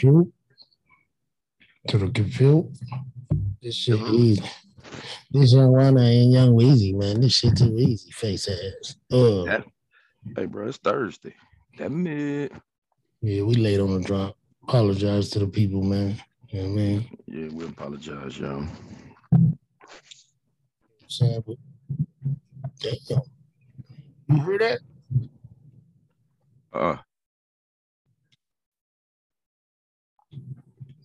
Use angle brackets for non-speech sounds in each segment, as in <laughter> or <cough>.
Cute. To the confused. This shit easy. This young Wana ain't young Weezy, man. This shit too easy. Face ass. That- Hey, bro, it's Thursday. Damn it. yeah, we late on the drop. Apologize to the people, man. You know what I mean? Yeah, we apologize, y'all. saying, but damn. You hear that? Uh,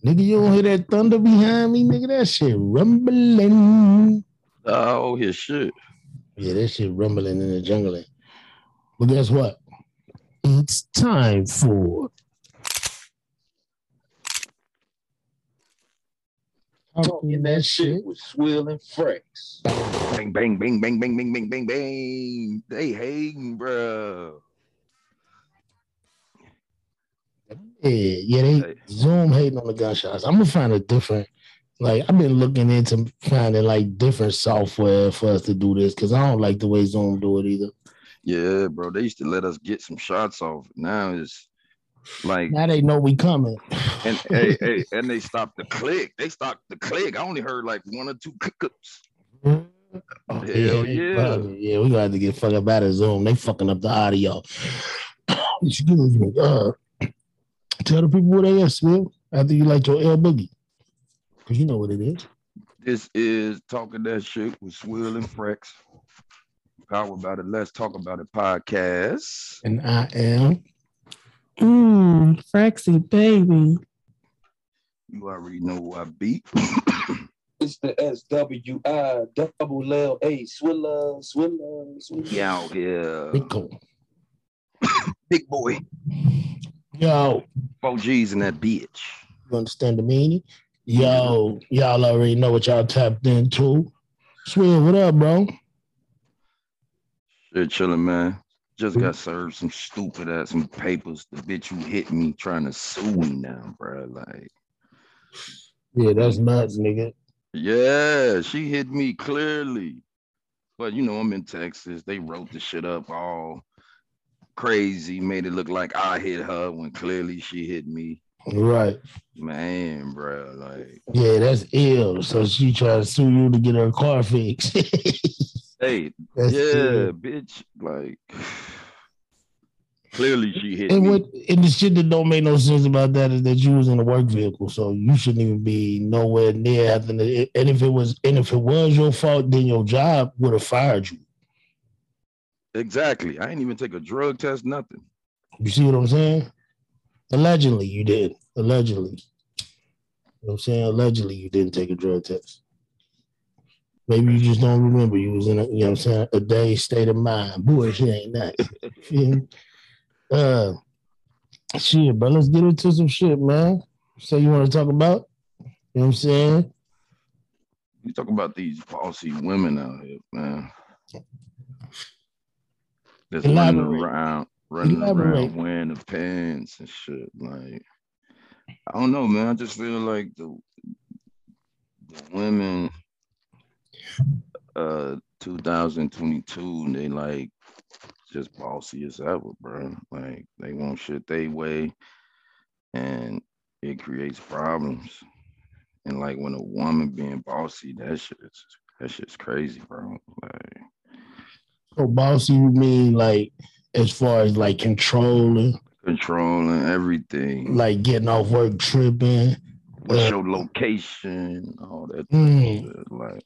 Nigga, you don't hear that thunder behind me, nigga? That shit rumbling. oh, his shit. Yeah, that shit rumbling in the jungle. But guess what? It's time for talking that shit. with Swill and Frex. Bang, bang, bang, bang, bang, bang, bang, bang, bang. They hating, bro. Yeah, yeah, they Hey. Zoom hating on the gunshots. I'm gonna find a different. Like I've been looking into finding like different software for us to do this because I don't like the way Zoom do it either. Yeah, bro. They used to let us get some shots off. Now it's like, Now they know we coming. and hey, <laughs> hey, and they stopped the click. They stopped the click. I only heard like one or two clickups. Oh, Hell yeah. fucking- yeah, we got to get fucked up out of Zoom. They fucking up the audio. <coughs> Excuse me. Uh, tell the people what they are, Smith, after you like your L Boogie. Because you know what it is. This is talking that shit with Swill and Frex. Power about it. Let's talk about it podcast. And I am. Mmm, Frexy baby. You already know who I beat. It's the SWI double L A Swiller, Swiller, Swiller. We out here. Big cool. Big boy. Yo, Four G's in that bitch. you understand the meaning? Yo, y'all already know what y'all tapped into. Swill, what up, bro? Shit chilling, man. Just got mm-hmm. served some stupid ass some papers. The bitch who hit me trying to sue me now, bro. Like, Yeah, that's nuts, nigga. yeah, she hit me clearly. But you know, I'm in Texas. They wrote the shit up all crazy, made it look like I hit her when clearly she hit me. Right. Man, bro, like, Yeah, that's ill. So she tried to sue you to get her car fixed. <laughs> hey, That's yeah, ill. bitch, like, clearly she hit And me. what and the shit that don't make no sense about that is that you was in a work vehicle, so you shouldn't even be nowhere near having. And if it was, and if it was your fault, then your job would have fired you. Exactly. I ain't even take a drug test, nothing. You see what I'm saying? Allegedly, you did. Allegedly, you know what I'm saying. Allegedly, you didn't take a drug test. Maybe you just don't remember. You was in a, you know what I'm saying, a day state of mind. Bullshit ain't nice. Feel me? Uh, shit, bro. Let's get into some shit, man. So you want to talk about? You know what I'm saying? You talk about these bossy women out here, man. Just running Elaborate. around, running Elaborate. around wearing the pants and shit. Like, I don't know, man. I just feel like the the women, uh, 2022, they like just bossy as ever, bro. Like, they want shit they way, and it creates problems. And like when a woman being bossy, that shit's that shit's crazy, bro. Like, So bossy, you mean like as far as like controlling, controlling everything. like getting off work tripping. What's uh, your location? All that Mm. Like,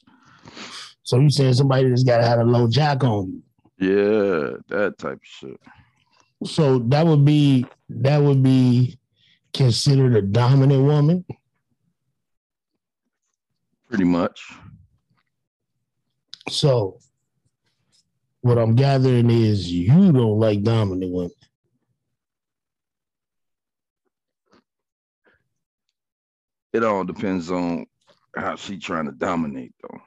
So you saying somebody that's got to have a low jack on you? yeah, that type of shit. So that would be that would be considered a dominant woman. Pretty much. So what I'm gathering is you don't like dominant women. It all depends on how she trying to dominate, though.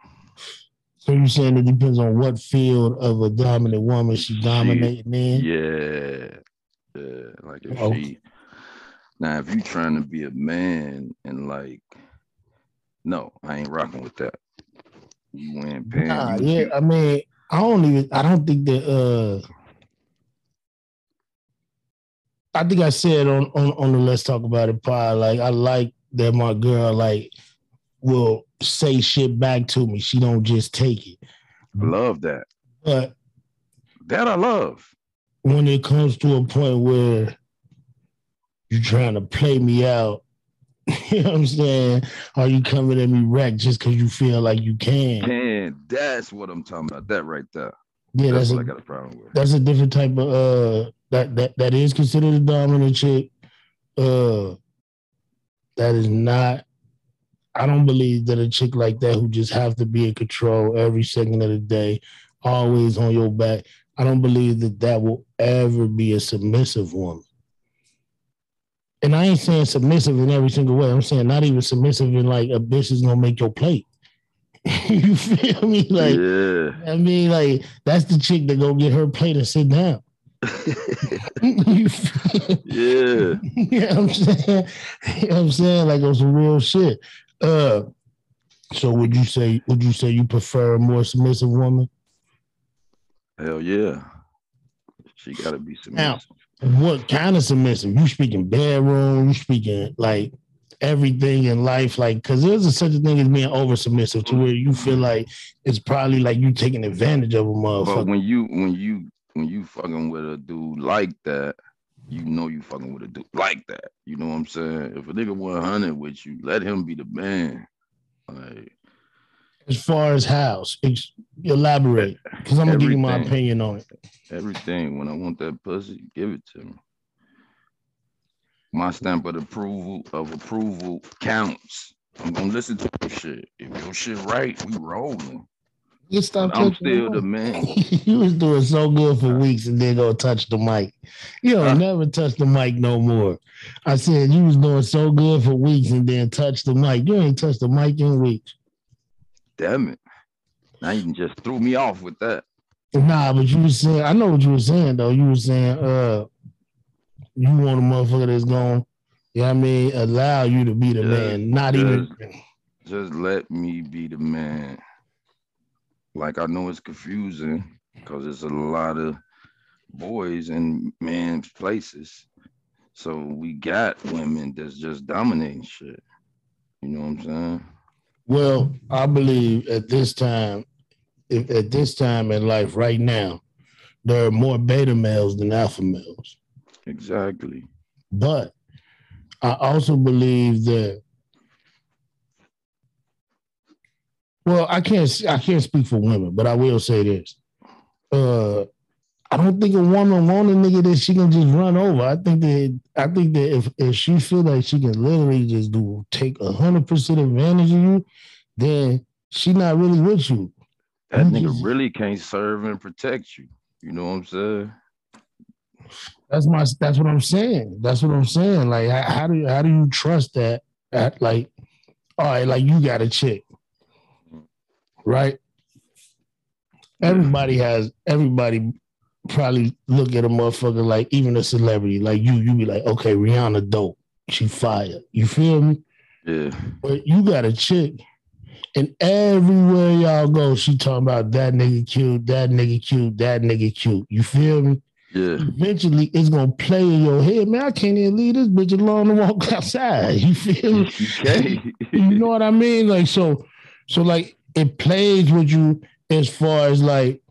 So you're saying it depends on what field of a dominant woman she dominating in. Yeah, yeah. Like if Okay. she now, if you trying to be a man and like, no, I ain't rocking with that. You wearing pants? Nah, you- yeah, I mean, I don't even I don't think that uh I think I said on on on the Let's Talk About It pod, like I like that my girl like will say shit back to me. She don't just take it. Love that. But That I love. when it comes to a point where you're trying to play me out, <laughs> you know what I'm saying? Are you coming at me wrecked just because you feel like you can? And that's what I'm talking about. That right there. Yeah, That's that's what a, I got a problem with. that's a different type of uh that that that is considered a dominant chick. Uh that is not I don't believe that a chick like that who just have to be in control every second of the day, always on your back. I don't believe that that will ever be a submissive woman. And I ain't saying submissive in every single way. I'm saying not even submissive in like a bitch is gonna make your plate. <laughs> you feel me? Like yeah. I mean, like that's the chick that go get her plate and sit down. <laughs> you feel- yeah. <laughs> you know what I'm saying? You know what I'm saying? Like on some real shit. Uh so would you say would you say you prefer a more submissive woman? Hell yeah. She gotta be Now- submissive. What kind of submissive? You speaking bedroom, you speaking like everything in life, like because there's a, such a thing as being over submissive to where you feel mm-hmm. like it's probably like you taking advantage of a motherfucker. But when you when you when you fucking with a dude like that, you know you fucking with a dude like that. You know what I'm saying? If a nigga 100 with you, let him be the man. Like as far as house, ex- elaborate, because I'm gonna give you my opinion on it. everything. When I want that pussy, give it to me. My stamp of approval of approval counts. I'm gonna listen to your shit. If your shit right, we rolling. You stop I'm still the the man. <laughs> you was doing so good for weeks and then go touch the mic. You don't Huh? never touch the mic no more. I said you was doing so good for weeks and then touch the mic. You ain't touched the mic in weeks. Damn it. Now you just threw me off with that. Nah, but you was saying, I know what you were saying though. You were saying, uh, you want a motherfucker that's going, you know I mean, allow you to be the Yeah, man, not even. Just let me be the man. Like I know it's confusing because there's a lot of boys in men's places. So we got women that's just dominating shit. You know what I'm saying? Well, I believe at this time, if, at this time in life, right now, there are more beta males than alpha males. Exactly. But I also believe that. Well, I can't. I can't speak for women, but I will say this. Uh, I don't think a woman want a nigga that she can just run over. I think that I think that if, if she feel like she can literally just do take hundred percent advantage of you, then she not really with you. That nigga just- really can't serve and protect you. You know what I'm saying? That's my. That's what I'm saying. That's what I'm saying. Like, how, do you, how do you trust that? At like, all right, like you got a chick, right? Everybody has. Everybody probably look at a motherfucker like even a celebrity like you. You be like, okay, Rihanna dope. She fire. You feel me? Yeah. But you got a chick, and everywhere y'all go, she talking about that nigga cute, that nigga cute, that nigga cute. You feel me? Yeah. eventually it's gonna play in your head. Man, I can't even leave this bitch alone to walk <laughs> outside. You feel me? You. <laughs> You know what I mean? Like so, so like it plays with you as far as like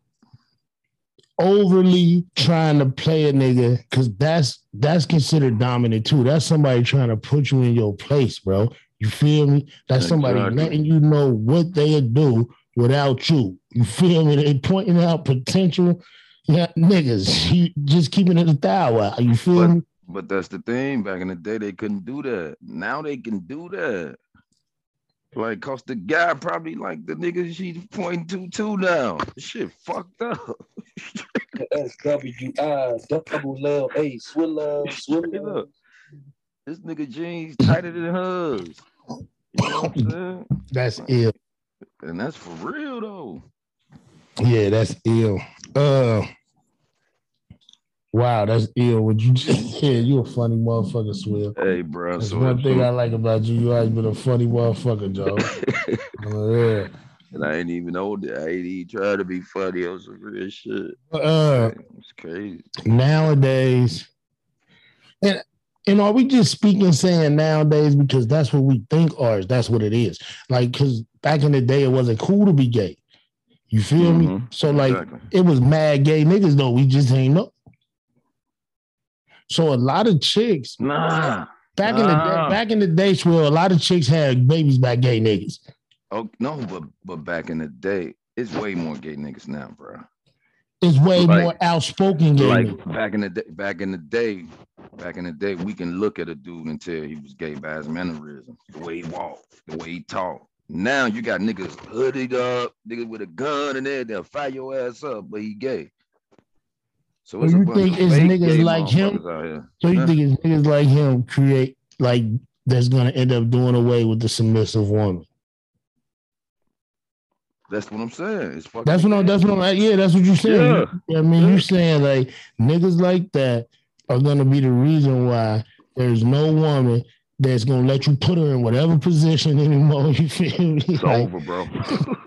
overly trying to play a nigga because that's that's considered dominant too. That's somebody trying to put you in your place, bro. You feel me? That's somebody Exactly. letting you know what they'll do without you. You feel me? They pointing out potential yeah, niggas. You just keeping it a thou out. You feel But- me? But that's the thing. Back in the day, they couldn't do that. Now they can do that. Like, cause the guy probably like the nigga she's pointing to too now. Shit fucked up. SWI, double L A, Swilla, Straight Swilla. up. This nigga jeans tighter than hers. You know what I'm saying? That's ill. And that's for real though. Yeah, that's ill. Uh wow, that's ill. What you just <laughs> said, you a funny motherfucker, Swill. Hey, bro. That's So one thing I like about you. You always been a funny motherfucker, Joe. <laughs> Yeah. and I ain't even know that. I ain't even trying to be funny on some real shit. Uh, it's crazy. nowadays, And and are we just speaking saying nowadays because that's what we think or that's what it is? Like, because back in the day, it wasn't cool to be gay. You feel me? Mhm, So, like, exactly. it was mad gay niggas, though. We just ain't know. So, a lot of chicks Nah. back in the day, Nah. back in the day, Swell, a lot of chicks had babies by gay niggas. Oh no, but but back in the day, it's way more gay niggas now, bro. It's way Like- more outspoken gay Like niggas. back in the day, back in the day, back in the day, we can look at a dude and tell he was gay by his mannerisms, the way he walked, the way he talked. Now you got niggas hooded up, niggas with a gun and everything, they'll fire your ass up, but he gay. So So you think it's niggas like him? So you Huh? think it's niggas like him create like that's gonna end up doing away with the submissive woman? That's what I'm saying. It's That's what I'm. That's what I'm. Yeah, that's what you're saying. Yeah. I mean, Yeah. you're saying like niggas like that are gonna be the reason why there's no woman that's gonna let you put her in whatever position <laughs> anymore. You feel me? It's Like, over, bro. <laughs>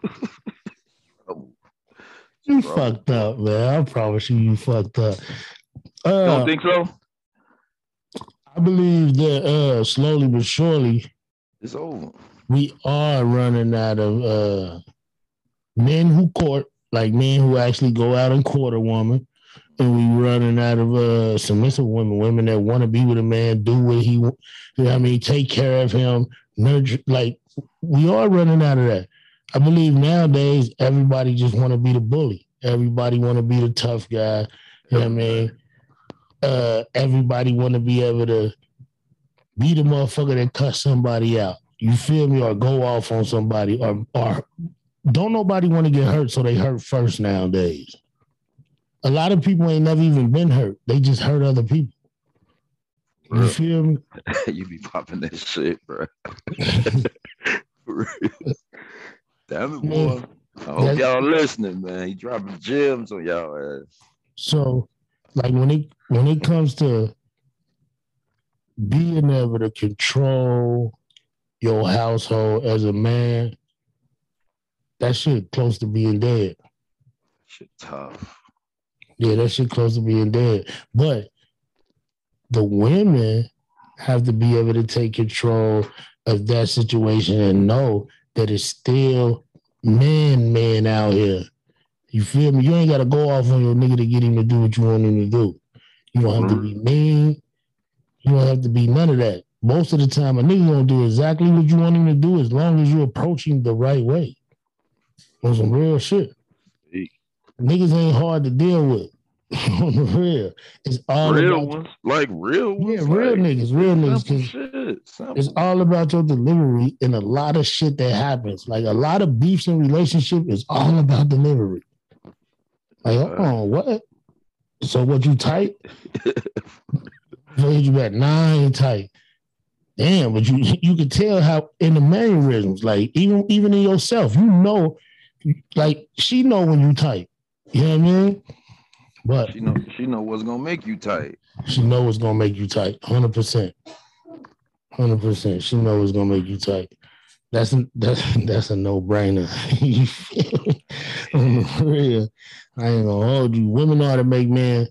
You bro. fucked up, man. I promise you, you fucked up. You Uh, don't think so? I believe that uh, slowly but surely It's over. we are running out of uh, men who court, like men who actually go out and court a woman, and we running out of uh, submissive women, women that want to be with a man, do what he, you know what I mean, take care of him, nurture. Like we are running out of that. I believe nowadays everybody just want to be the bully. Everybody want to be the tough guy. You know what I mean? Uh, everybody want to be able to be the motherfucker that cut somebody out. You feel me? Or go off on somebody, or or don't nobody want to get hurt, so they hurt first nowadays. A lot of people ain't never even been hurt; they just hurt other people. You feel me? <laughs> you be popping that shit, bro. <laughs> <laughs> Damn it, boy. I hope y'all listening, man. He dropping gems on y'all ass. So, like when it when it comes to being able to control your household as a man, that shit close to being dead. Shit tough. Yeah, that shit close to being dead. But the women have to be able to take control of that situation and know that it's still man, man out here. You feel me? You ain't got to go off on your nigga to get him to do what you want him to do. You don't have to be mm-hmm. mean. You don't have to be none of that. Most of the time, a nigga gonna do exactly what you want him to do as long as you approach him the right way. On some real shit. Niggas ain't hard to deal with. <laughs> Real. It's all real about ones, like real yeah, real like, niggas, real niggas. shit. It's all about your delivery and a lot of shit that happens. Like a lot of beefs in relationship is all about delivery. Like, hold on, what? So what you tight? <laughs> so you I ain't tight. Damn, but you you can tell how in the mannerisms, like even even in yourself, you know, like she know when you tight. You know what I mean? But she know she know what's gonna make you tight. she know what's gonna make you tight. Hundred percent. Hundred percent. She know what's gonna make you tight. That's a, that's that's a no brainer. <laughs> you feel me? <laughs> On the real. I ain't gonna hold you. Women ought to make men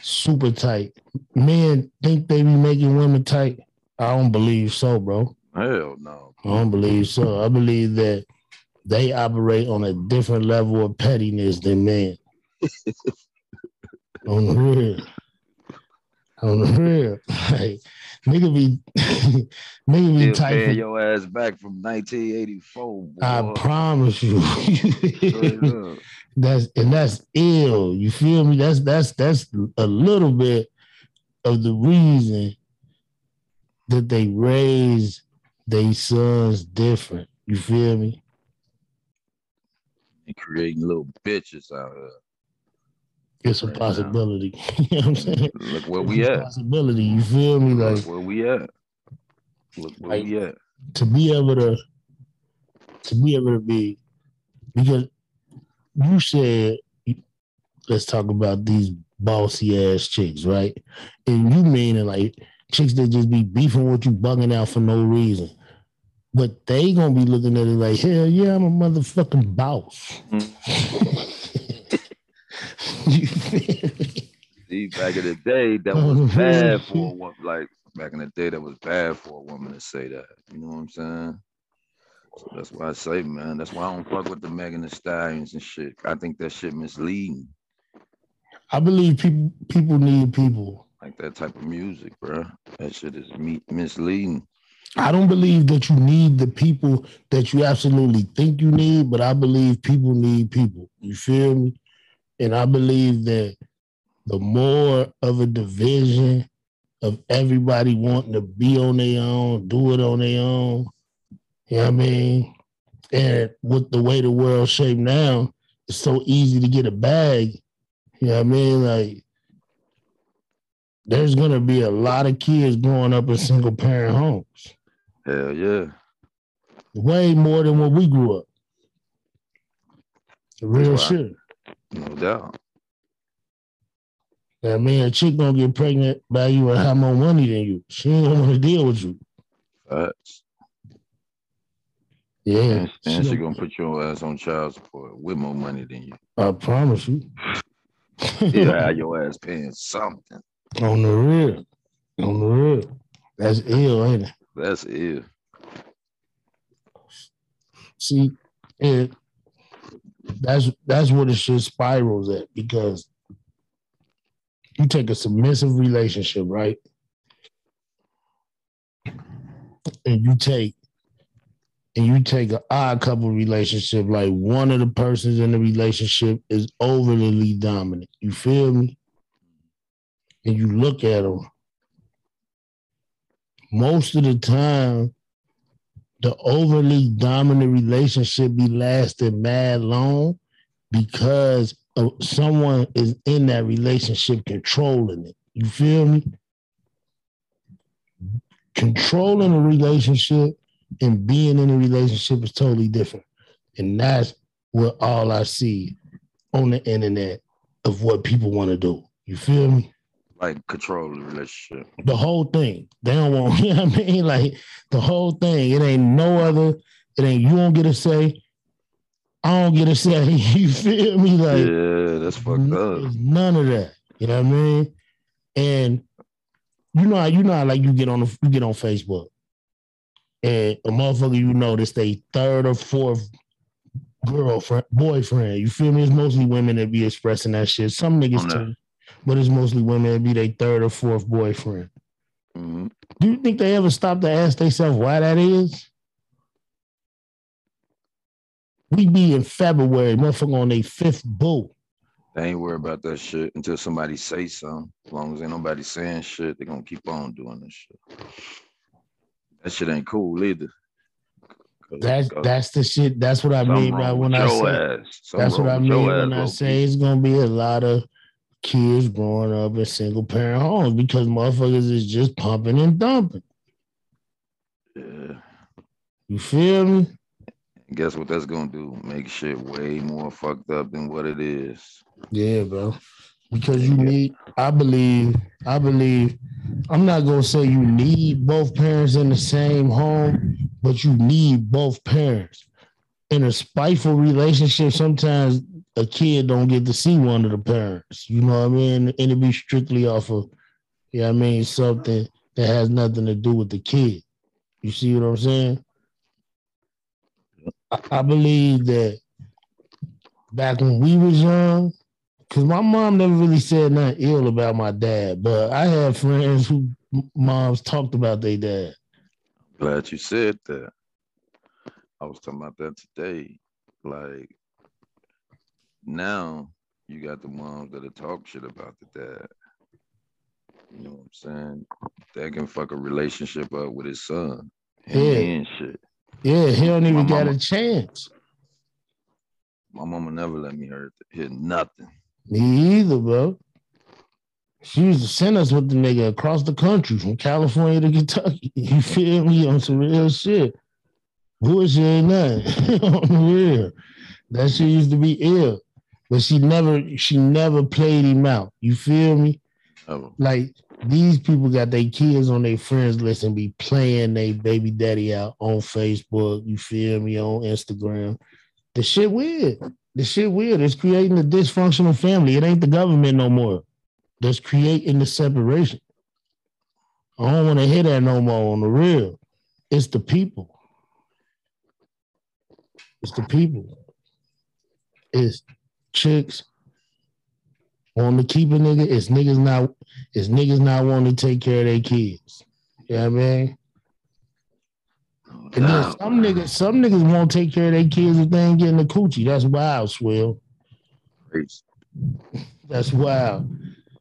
super tight. Men think they be making women tight. I don't believe so, bro. Hell no. I don't believe so. I believe that they operate on a different level of pettiness than men. <laughs> on the real. On the real. <laughs> Like, nigga be <laughs> nigga be Still tight. paying for- your ass back from 1984. Boy. I promise you. <laughs> That's and that's ill. You feel me? That's that's that's a little bit of the reason that they raise their sons different. You feel me? and creating little bitches out here. It's a Right possibility. <laughs> you know what I'm saying? Look where It's we a at. possibility. You feel me? Like Look where we at. Look where Like- we at. to be able to to be able to be because you said let's talk about these bossy ass chicks, right? And you mean it like chicks that just be beefing with you, bugging out for no reason. But they gonna be looking at it like, hell yeah, I'm a motherfucking boss. me? Mm. <laughs> <laughs> See, back in the day, that was bad for a woman. Like back in the day, that was bad for a woman to say that. You know what I'm saying? So that's why I say, man. That's why I don't fuck with the Megan Thee Stallions and shit. I think that shit misleading. I believe people people need people. Like that type of music, bro. That shit is me- misleading. I don't believe that you need the people that you absolutely think you need, but I believe people need people. You feel me? And I believe that the more of a division of everybody wanting to be on their own, do it on their own, you know what I mean? And with the way the world's shaped now, it's so easy to get a bag. You know what I mean? Like, there's gonna be a lot of kids growing up in single parent homes. Hell yeah. Way more than when we grew up. Real shit. No doubt. That man, a chick gonna get pregnant by you and have more money than you. She ain't gonna want to deal with you. Facts. Yeah, And, and she she gonna- put your ass on child support with more money than you. I promise you. You <laughs> have your ass paying something. on the real, on the real. That's ill, ain't it? That's ill. See, it that's that's where the shit spirals at because you take a submissive relationship, right? And you take and you take an odd couple relationship, like one of the persons in the relationship is overly dominant. You feel me? And you look at them. Most of the time, the overly dominant relationship be lasting mad long because someone is in that relationship controlling it. You feel me? Controlling a relationship and being in a relationship is totally different. And that's what all I see on the internet of what people want to do. You feel me? Like control the relationship. the whole thing. They don't want, <laughs> you know what I mean? Like the whole thing. It ain't no other, it ain't you don't get a say. I don't get a say. <laughs> You feel me? Like yeah, that's fucked up. none of that. You know what I mean? And you know how you know how like you get on the, you get on Facebook and a motherfucker you know this they third or fourth girlfriend boyfriend. You feel me? It's mostly women that be expressing that shit. Some niggas too, but it's mostly women that be their third or fourth boyfriend. Mhm. Do you think they ever stop to ask themselves why that is? We be in February, motherfucker on their fifth boo. They ain't worried about that shit until somebody say something. As long as ain't nobody saying shit, they gonna keep on doing this shit. That shit ain't cool either. That's that's the shit. That's what I mean by when I say ass. That's what I mean ass, when I say it's gonna be a lot of kids growing up in single parent homes because motherfuckers is just pumping and dumping. Yeah. You feel me? Guess what that's gonna do? Make shit way more fucked up than what it is. Yeah, bro. Because you need, I believe, I believe, I'm not gonna say you need both parents in the same home, but you need both parents. In a spiteful relationship, sometimes a kid don't get to see one of the parents. You know what I mean? And it be strictly off of, yeah, I mean, something that has nothing to do with the kid. You see what I'm saying? I, I believe that back when we was young, because my mom never really said nothing ill about my dad, but I had friends who moms talked about their dad. Glad you said that. I was talking about that today. Like now you got the moms that'll talk shit about the dad. You know what I'm saying? That can fuck a relationship up with his son. Yeah. and shit. Yeah, he don't even got a chance. My mama never let me hear, hear nothing. Me either, bro. She used to send us with the nigga across the country from California to Kentucky. <laughs> You feel me? On some real shit. Bullshit ain't nothing. <laughs> on the real. That shit used to be ill. But she never, she never played him out. You feel me? Never. like these people got their kids on their friends list and be playing their baby daddy out on Facebook. You feel me on Instagram? The shit weird. The shit weird. It's creating a dysfunctional family. It ain't the government no more. that's creating the separation. I don't want to hear that no more on the real. It's the people. It's the people. It's chicks want to keep a nigga. It's niggas not. It's niggas not wanting to take care of their kids. You know what I mean? And then oh, some niggas, some niggas won't take care of their kids if they ain't getting the coochie. That's wild, Swill. Crazy. That's wild.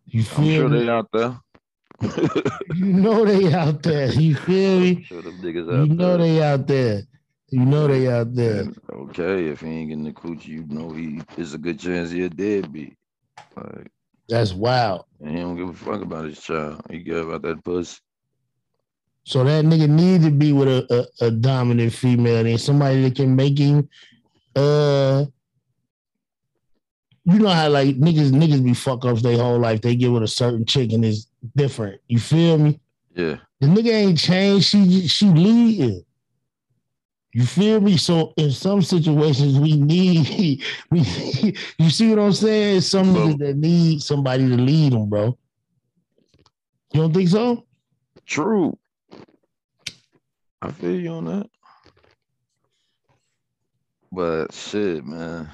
You feel I'm sure me? they out there. You know they out there. You <laughs> feel me? sure You know there. they out there. You know they out there. Okay, if he ain't getting the coochie, you know he it's a good chance he a deadbeat. Like, That's wild. and he don't give a fuck about his child. He care about that pussy. So that nigga need to be with a, a, a dominant female and somebody that can make him uh you know how like niggas niggas be fuck ups their whole life. They get with a certain chick and it's different. You feel me? Yeah. The nigga ain't changed. She she leading. You feel me? So in some situations we need <laughs> we you see what I'm saying? Some niggas that need somebody to lead them, bro. You don't think so? True. I feel you on that. But shit, man.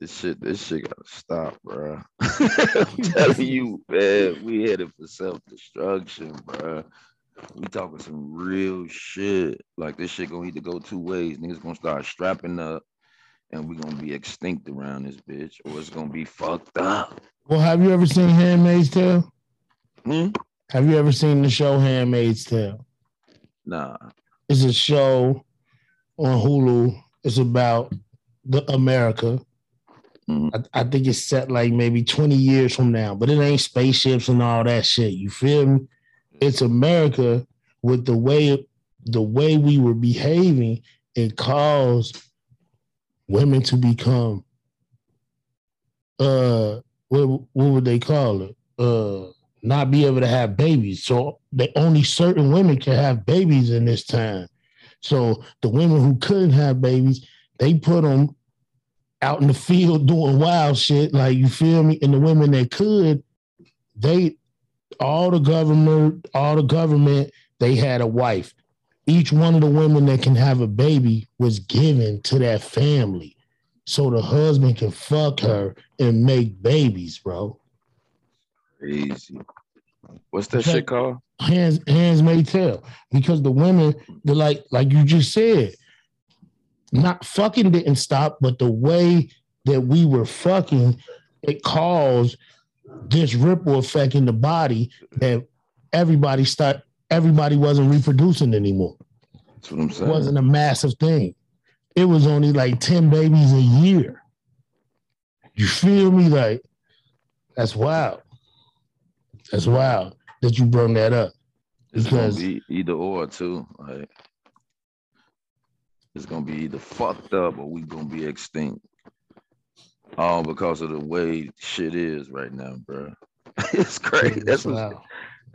This shit, this shit gotta stop, bro. <laughs> I'm telling you, man, we headed for self-destruction, bro. We talking some real shit. Like this shit gonna either go two ways. Niggas gonna start strapping up and we gonna be extinct around this bitch, or it's gonna be fucked up. Well, have you ever seen Handmaid's Tale? Hmm? Have you ever seen the show Handmaid's Tale? Nah. It's a show on Hulu. It's about the America. Mhm. I, I think it's set like maybe 20 years from now, but it ain't spaceships and all that shit. You feel me? It's America with the way the way we were behaving, it caused women to become uh what, what would they call it? Uh not be able to have babies. So they only certain women can have babies in this time. So the women who couldn't have babies, they put them out in the field <laughs> doing wild shit. Like you feel me? And the women that could, they all the government, all the government, they had a wife. Each one of the women that can have a baby was given to that family. So the husband can fuck her and make babies, bro. Crazy. What's that shit called? hands hands may tell because the women the like like you just said not fucking didn't stop but the way that we were fucking it caused this ripple effect in the body that everybody start everybody wasn't reproducing anymore That's what I'm saying. it wasn't a massive thing it was only like 10 babies a year you feel me like that's wild that's wild that you brought that up It's gonna because be either or too. Like it's gonna be either fucked up or we gonna be extinct. All because of the way shit is right now, bro. <laughs> it's crazy. That's wild.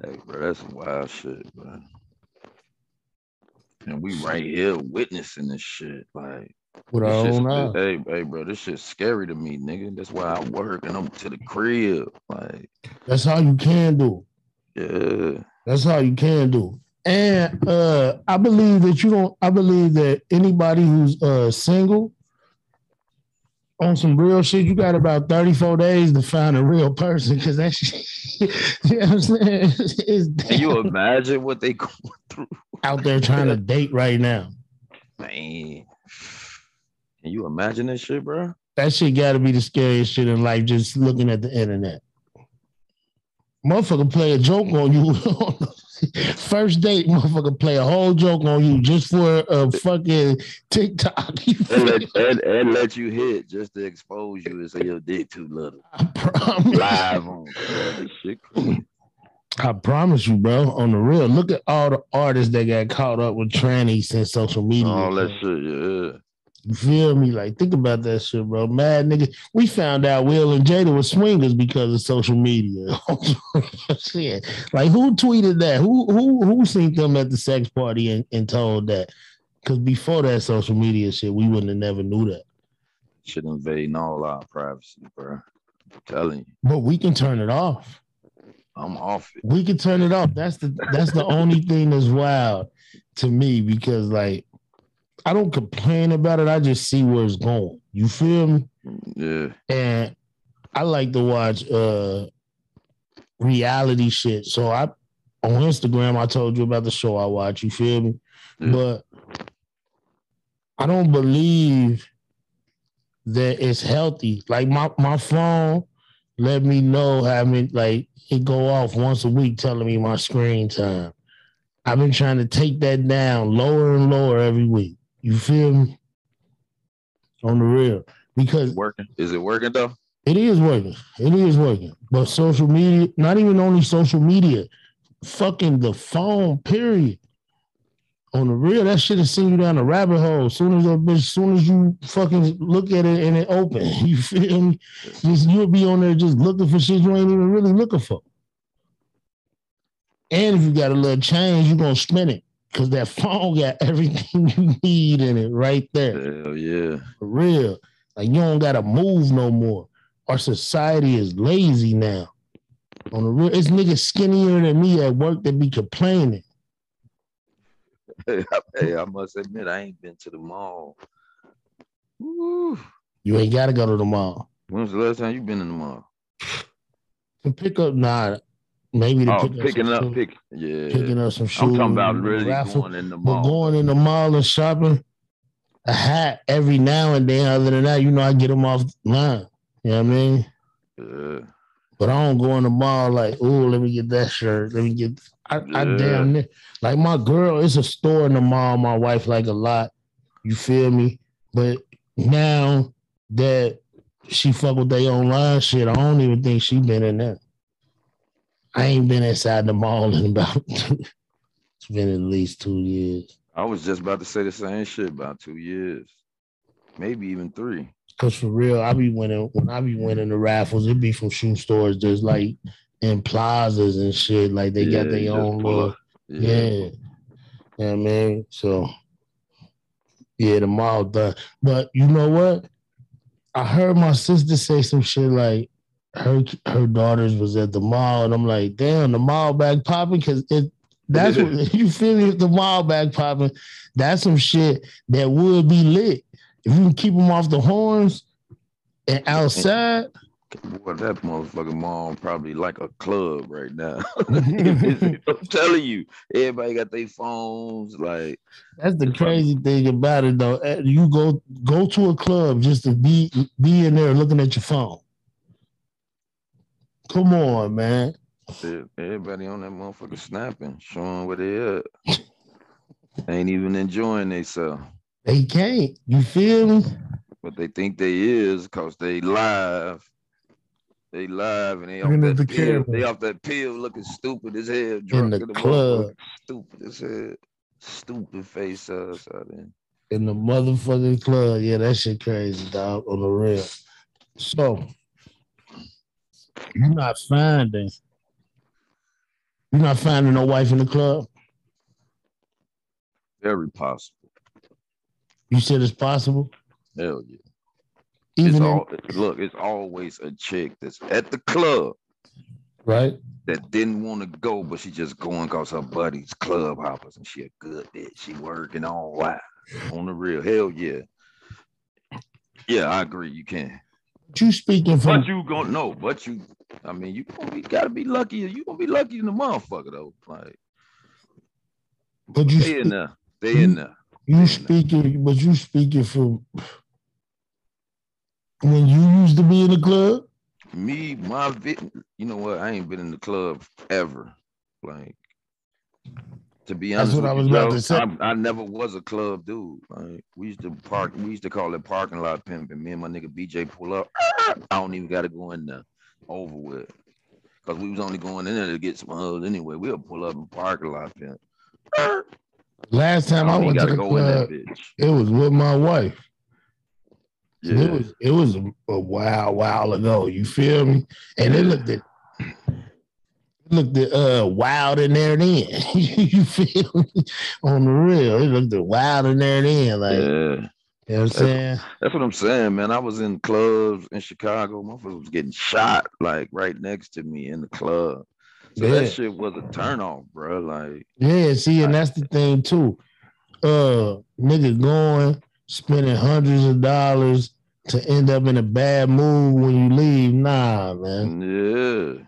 hey, bro. That's wild shit, bro. And we right here witnessing this shit. Like, with our own eyes. hey, hey, bro, this shit's scary to me, nigga. That's why I work and I'm to the crib. Like, That's how you can do. yeah. That's how you can do. And uh I believe that you don't. I believe that anybody who's uh single on some real shit, you got about thirty four days to find a real person because that shit, <laughs> you know what I'm saying, it's Can you imagine what they going <laughs> through? out there trying to date right now. Man, can you imagine that shit, bro? That shit got to be the scariest shit in life. Just looking at the internet, motherfucker play a joke on you. <laughs> <laughs> First date, motherfucker play a whole joke on you just for a fucking TikTok. <laughs> And let, and, and let you hit just to expose you and say your dick too little. I promise. Live on shit. I promise you, bro. On the real, look at all the artists that got caught up with trannies since social media. All that shit, yeah. You feel me? Like, think about that shit, bro. Mad nigga. We found out Will and Jada were swingers because of social media. <laughs> shit. Like, who tweeted that? Who who who seen them at the sex party and, and told that? Because before that social media shit, we wouldn't have never knew that. Should invade all our privacy, bro. I'm telling you, But we can turn it off. I'm off it. We can turn it off. That's the that's the only thing that's wild to me because like I don't complain about it. I just see where it's going. You feel me? Yeah, and I like to watch uh reality shit. So I on Instagram I told you about the show I watch, you feel me? Yeah. But I don't believe that it's healthy. Like my my phone let me know how many like it go off once a week telling me my screen time. I've been trying to take that down lower and lower every week. You feel me? On the real. Because working. Is it working though? it is working. It is working. But social media, not even only social media, fucking the phone, period. On the real, that shit will send you down a rabbit hole. As soon as that bitch, as soon as you fucking look at it and it open, <laughs> you feel me? Just you'll be on there just looking for shit you ain't even really looking for. And if you got a little change, you're gonna spend it. Cause that phone got <laughs> everything you need in it right there Hell yeah. for real. Like you don't gotta move no more. Our society is lazy now. On the real, it's niggas skinnier than me at work that be complaining. <laughs> hey, I must admit, I ain't been to the mall. Woo. You ain't gotta go to the mall When's the last time you been in the mall? to pick up. Nah, maybe to Oh, pick picking up, up, pick, yeah. picking up some shoes. I'm talking about uh, really raffle. going in the mall. But going in the mall and shopping, a hat every now and then. Other than that, you know, I get them off line. You know what I mean? Yeah. But I don't go in the mall like, oh, let me get that shirt. Let me get. I, I damn near like my girl. It's a store in the mall. My wife like a lot. You feel me? But now that she fuck with their online shit, I don't even think she been in there. I ain't been inside the mall in about. <laughs> it's been at least two years. I was just about to say the same shit about two years, maybe even three. Cause for real, I be winning when I be winning the raffles. It be from shoe stores, just like in plazas and shit. Like they got their own little. Yeah. You know I mean? So yeah, the mall done. But you know what? I heard my sister say some shit like her her daughters was at the mall, and I'm like, damn, the mall back popping because it that's what <laughs> you feel me. The mall back popping, that's some shit that would be lit. If you can keep them off the horns and outside, Boy, that motherfucking mom probably like a club right now. <laughs> <laughs> I'm telling you, everybody got their phones. Like, That's the crazy thing about it, though. Eh, You go go to a club just to be be in there looking at your phone. Come on, man. shit, everybody on that motherfucker snapping, showing where they at. Ain't even enjoying themselves, They can't. You feel me? but they think they is because they live. They live and they off that the pill. camera. They off that pill looking stupid as hell. Drunk the in the club. Stupid as hell. Stupid face ass out there. In the motherfucking club. Yeah, that shit crazy, dog. On the real. So you're not finding. You're not finding no wife in the club. Very possible. You said it's possible. Hell yeah. Even It's in- all, look, it's always a chick that's at the club right. that didn't want to go, but she just going because her buddies club hoppers and she a good bitch. She working all that on the real. Hell yeah. Yeah, I agree. You can. You speaking from But you gonna know, but you I mean you gonna be gotta be lucky. You gonna be lucky in the motherfucker though. Like but you they in spe- there. They in there. you speaking, but you speaking from when you used to be in the club. Me, my you know what? I ain't been in the club ever. Like to be honest, That's honest, what I was you, about Joe, to say. I, I never was a club dude. Like we used to park, we used to call it parking lot pimping. Me and my nigga BJ pull up. I don't even gotta go in there. Over with. Cause we was only going in there to get some hoes anyway. We'll pull up and parking lot pimp. Last time I, don't went to gotta the club, it was with my wife. Yeah. It was it was a, a while while ago. You feel me? And it looked at it looked uh wild in there then. <laughs> you feel me? On the real, it looked wild in there then. Like yeah. You know what I'm saying? That's what I'm saying, man. I was in clubs in Chicago. Motherfuckers was getting shot like right next to me in the club. So Yeah. that shit was a turnoff, bro. Like, Yeah, see, and that's the thing too. Uh, nigga going spending hundreds of dollars to end up in a bad mood when you leave. Nah, man. yeah.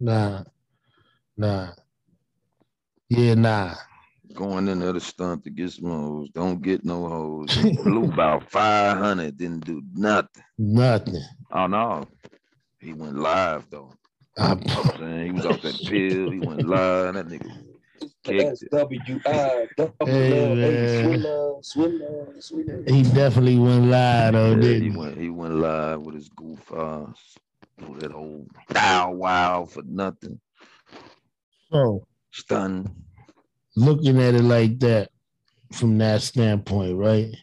Nah, nah. Yeah, nah. Going in there to stunt to get some hoes. Don't get no hoes. He Blew about <laughs> 500, didn't do nothing. Nothing. Oh, no. He went live, though. I, You know what I'm saying? He was off that pill. He went live. That nigga. It's the Kicked it. SWI, Hey, man. A, Swilla, Swilla, Swilla. he definitely went live though, Yeah, he didn't he? went he went live with his goof ass. Do that whole bow wow for nothing. So Stun. looking at it like that from that standpoint, right?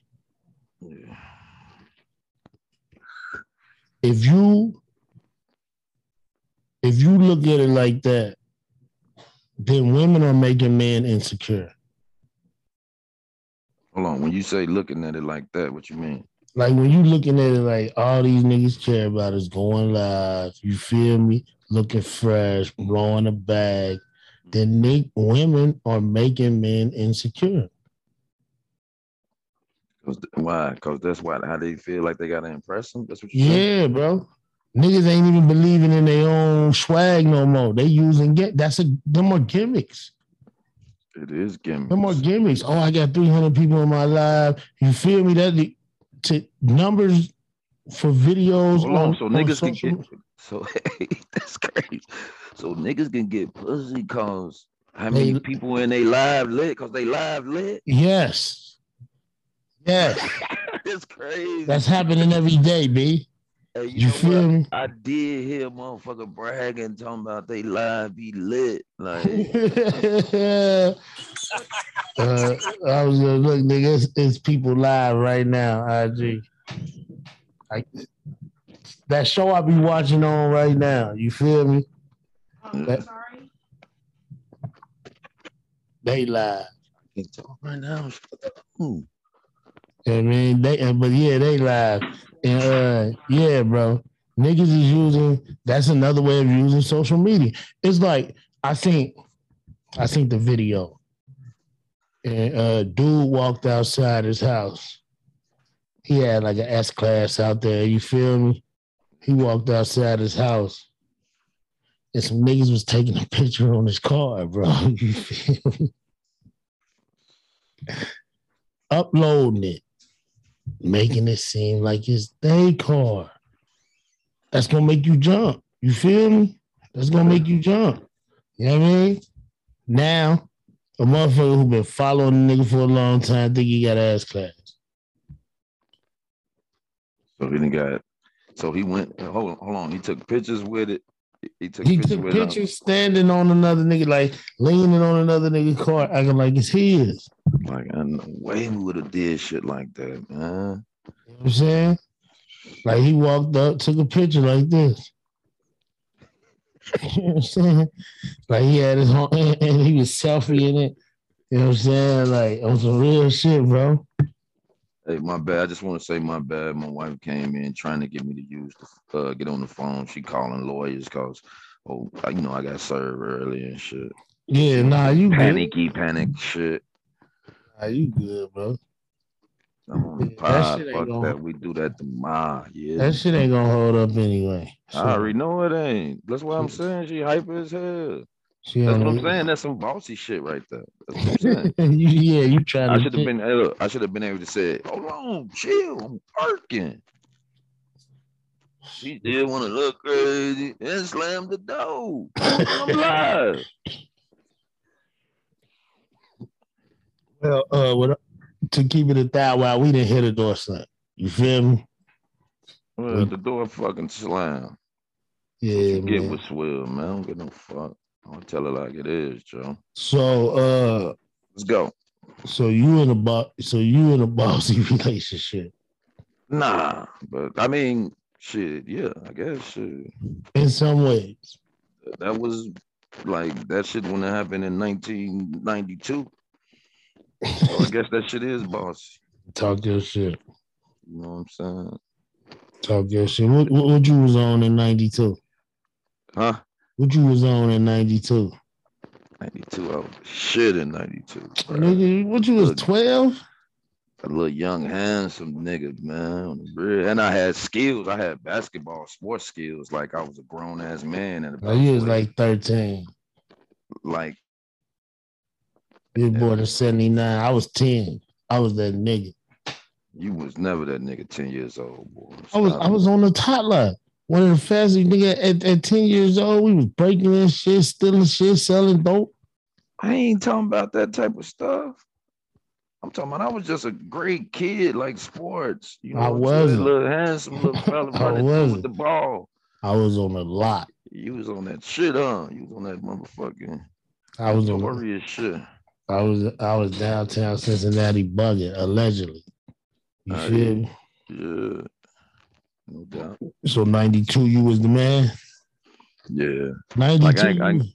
Yeah. If you if you look at it like that, then women are making men insecure. Hold on. When you say looking at it like that, what you mean? Like when you looking at it like all these niggas care about is going live, you feel me? Looking fresh, blowing a bag, then they, women are making men insecure. Cause why? Cause that's why how they feel like they gotta impress them. That's what you saying? Yeah, bro. Niggas ain't even believing in their own swag no more. They using get that's a them are gimmicks. It is gimmicks. Them are gimmicks. Oh, I got 300 people in my live. You feel me? That the to numbers for videos Hold on, so on niggas can get so <laughs> that's crazy. So niggas can get pussy cause how many They- people in they live lit? Cause they live lit. Yes. Yes. <laughs> that's crazy. That's happening every day, B. Hey, you, You know feel me? I did hear a motherfucker bragging, talking about they live be lit. Like, <laughs> uh, I was gonna look, nigga. It's, it's people live right now. IG, like that show I be watching on right now. You feel me? That- sorry. They live. can't talk right now. Ooh. You I mean, they, uh, but yeah, they live. And uh, yeah, bro, niggas is using. That's another way of using social media. It's like I think, I think the video, and uh, dude walked outside his house. He had like an S class out there. You feel me? He walked outside his house, and some niggas was taking a picture on his car, bro. You feel me? Uploading it making it seem like it's their car. That's gonna make you jump. You feel me? That's gonna make you jump. You know what I mean? Now, a motherfucker who been following the nigga for a long time think he got S class. So he didn't got. So he went. Hold on, hold on. He took pictures with it. He- took He pictures took uh, pictures standing on another nigga, like leaning on another nigga car, acting like it's his. Like, and way we would have did shit like that, man. You know what I'm saying? Like he walked up, took a picture like this. <laughs> you know what I'm saying? Like he had his home <laughs> and he was selfie in it. You know what I'm saying? Like on some real shit, bro. Hey, my bad. I just want to say my bad. My wife came in trying to get me to use the uh, get on the phone. She calling lawyers because, oh, you know, I got served early and shit. Yeah, nah, you good. Panicky, panic shit. Nah, you good, bro. I'm on the Yeah, that shit ain't Fuck gonna- that. We do that tomorrow. Yeah. That shit ain't gonna hold up anyway. I already know it ain't. That's what I'm saying. She hyper as hell. She That's what I'm saying. That's some bossy shit right there. That's what I'm <laughs> saying. yeah, you trying I to should have been. look, I should have been able to say, "Hold on, chill. I'm working." She did want to look crazy and slam the door. I'm live. <laughs> Well, uh, what, to keep it a that while we didn't hit a door slam. You feel me? Well, the door fucking slammed. Yeah, Get man. with Swill, man. I don't get no fuck. I'll tell it like it is, Joe. So, uh, Let's go. so you in a bo- so you in a bossy <laughs> relationship Nah, but I mean, shit. Yeah, I guess shit. in some ways. That was like that shit when it happened in 1992. So I guess that shit is boss. <laughs> Talk your shit. You know what I'm saying? Talk your shit. What, what, what you was on in 92? Huh? What you was on in 92? 92. I was shit in 92. Nigga, what you was. 12? A little young, handsome nigga, man. And I had skills. I had basketball, sports skills. Like I was a grown ass man. And Oh, you was like 13. like You born in 79. I was 10. I was that nigga. you was never that nigga 10 years old, boy. I was I was on the top line. One of the fastest nigga at, at 10 years old. We was breaking in shit, stealing shit, selling dope. I ain't talking about that type of stuff. I'm talking about I was just a great kid, like sports. You know, I saying? wasn't. little handsome little <laughs> fella I running with the ball. I was on a lot. You was on that shit, huh? You was on that motherfucking I was on warrior shit. I was I was downtown Cincinnati bugging, allegedly. You Oh, feel yeah. me? Yeah, no doubt. So 92, you was the man. Yeah, 92. Like, I ain't- I ain't- you-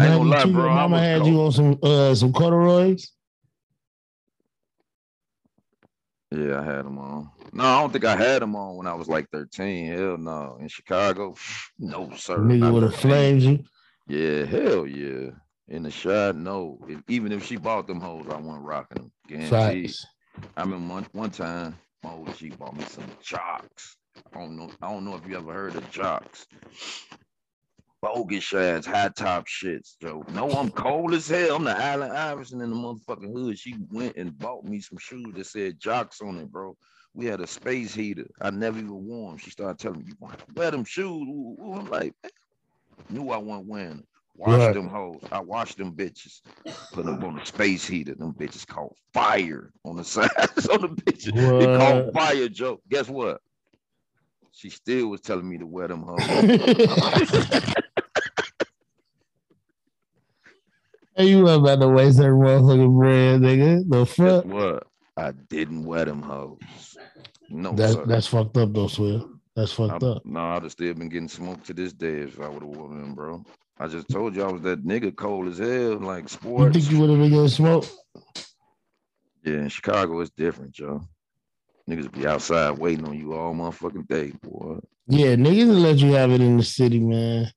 I ain't gonna lie, bro, your mama was had you on some uh some corduroys. yeah, I had them on. No, I don't think I had them on when I was like 13. Hell no. In Chicago, <sniffs> no sir. Nigga not would have 13. flamed you. Yeah, hell yeah. In the shot, no. If- even if she bought them hoes, I wasn't rocking them. Guaranteed. Facts. I remember one, one time, my old she bought me some jocks. I don't know. I don't know if you ever heard of jocks. Bogus ass high top shits, Joe. No, I'm cold as hell. I'm the Allen Iverson in the motherfucking hood. She went and bought me some shoes that said jocks on it, bro. We had a space heater. I never even wore them. She started telling me, "You want to wear them shoes?" Ooh, ooh. I'm like, man, knew I wasn't wearing them. Wash Right. them hoes. I washed them bitches. Put them on the space heater. Them bitches caught fire on the <laughs> sides on the bitches. It caught fire, Joe. Guess what? She still was telling me to wear them hoes. <laughs> Hey, you wasn't about to waste that motherfucking bread, nigga. The Guess fuck? what? I didn't wear them hoes. No, That's sir. that's fucked up though, Swill. That's fucked I, up. no, I'd have still been getting smoked to this day if I would have worn them, bro. I just told you I was that nigga cold as hell, like sports. You think you would have been getting smoked? yeah, in Chicago it's different, Joe. Niggas be outside waiting on you all motherfucking day, boy. Yeah, niggas let you have it in the city, man.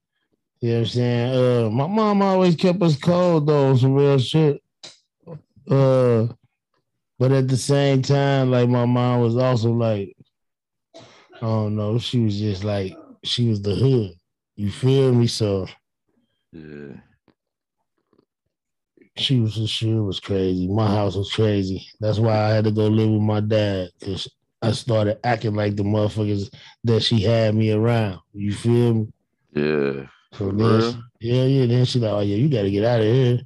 You know what I'm saying? Uh, my mom always kept us cold though, some real shit. Uh, but at the same time, like my mom was also like, I don't know, she was just like she was the hood. You feel me? So Yeah. She was she was crazy. My house was crazy. That's why I had to go live with my dad because I started acting like the motherfuckers that she had me around. You feel me? Yeah. So then, she- yeah, yeah. Then she like, oh yeah, you got to get out of here.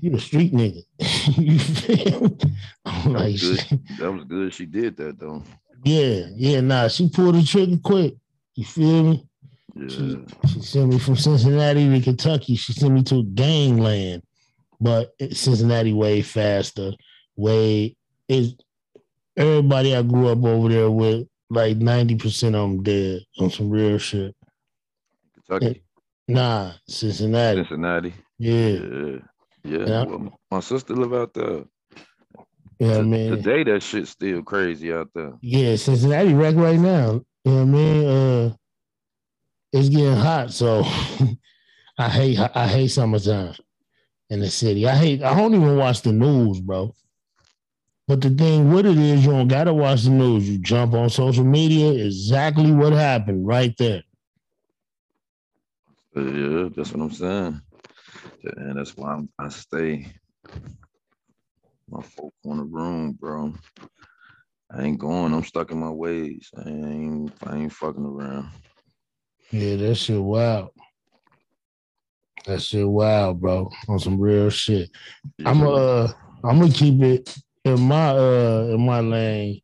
You a street nigga. <laughs> you feel me? I'm That like, was good. That was good. She did that though. yeah, yeah. Nah, she pulled the trigger quick. You feel me? Yeah. She, she sent me from Cincinnati to Kentucky. She sent me to gangland, but Cincinnati way faster. Way is everybody I grew up over there with. Like ninety percent of them dead on some real shit. Kentucky, Nah, Cincinnati. Cincinnati. Yeah, Yeah. Yeah. Well, my sister live out there. yeah, T- man. Today that shit's still crazy out there. Yeah, Cincinnati wreck right now. You know what I mean? Uh, it's getting hot, so <laughs> I hate I hate summertime in the city. I hate I don't even watch the news, bro. But the thing with it is you don't gotta watch the news. You jump on social media, exactly what happened right there. Yeah, that's what I'm saying. And that's why I'm, I stay my folk on the room, bro. I ain't going. I'm stuck in my ways. I ain't I ain't fucking around. Yeah, that shit wild. That shit wild, bro. On some real shit. I'm uh I'm gonna keep it in my uh in my lane.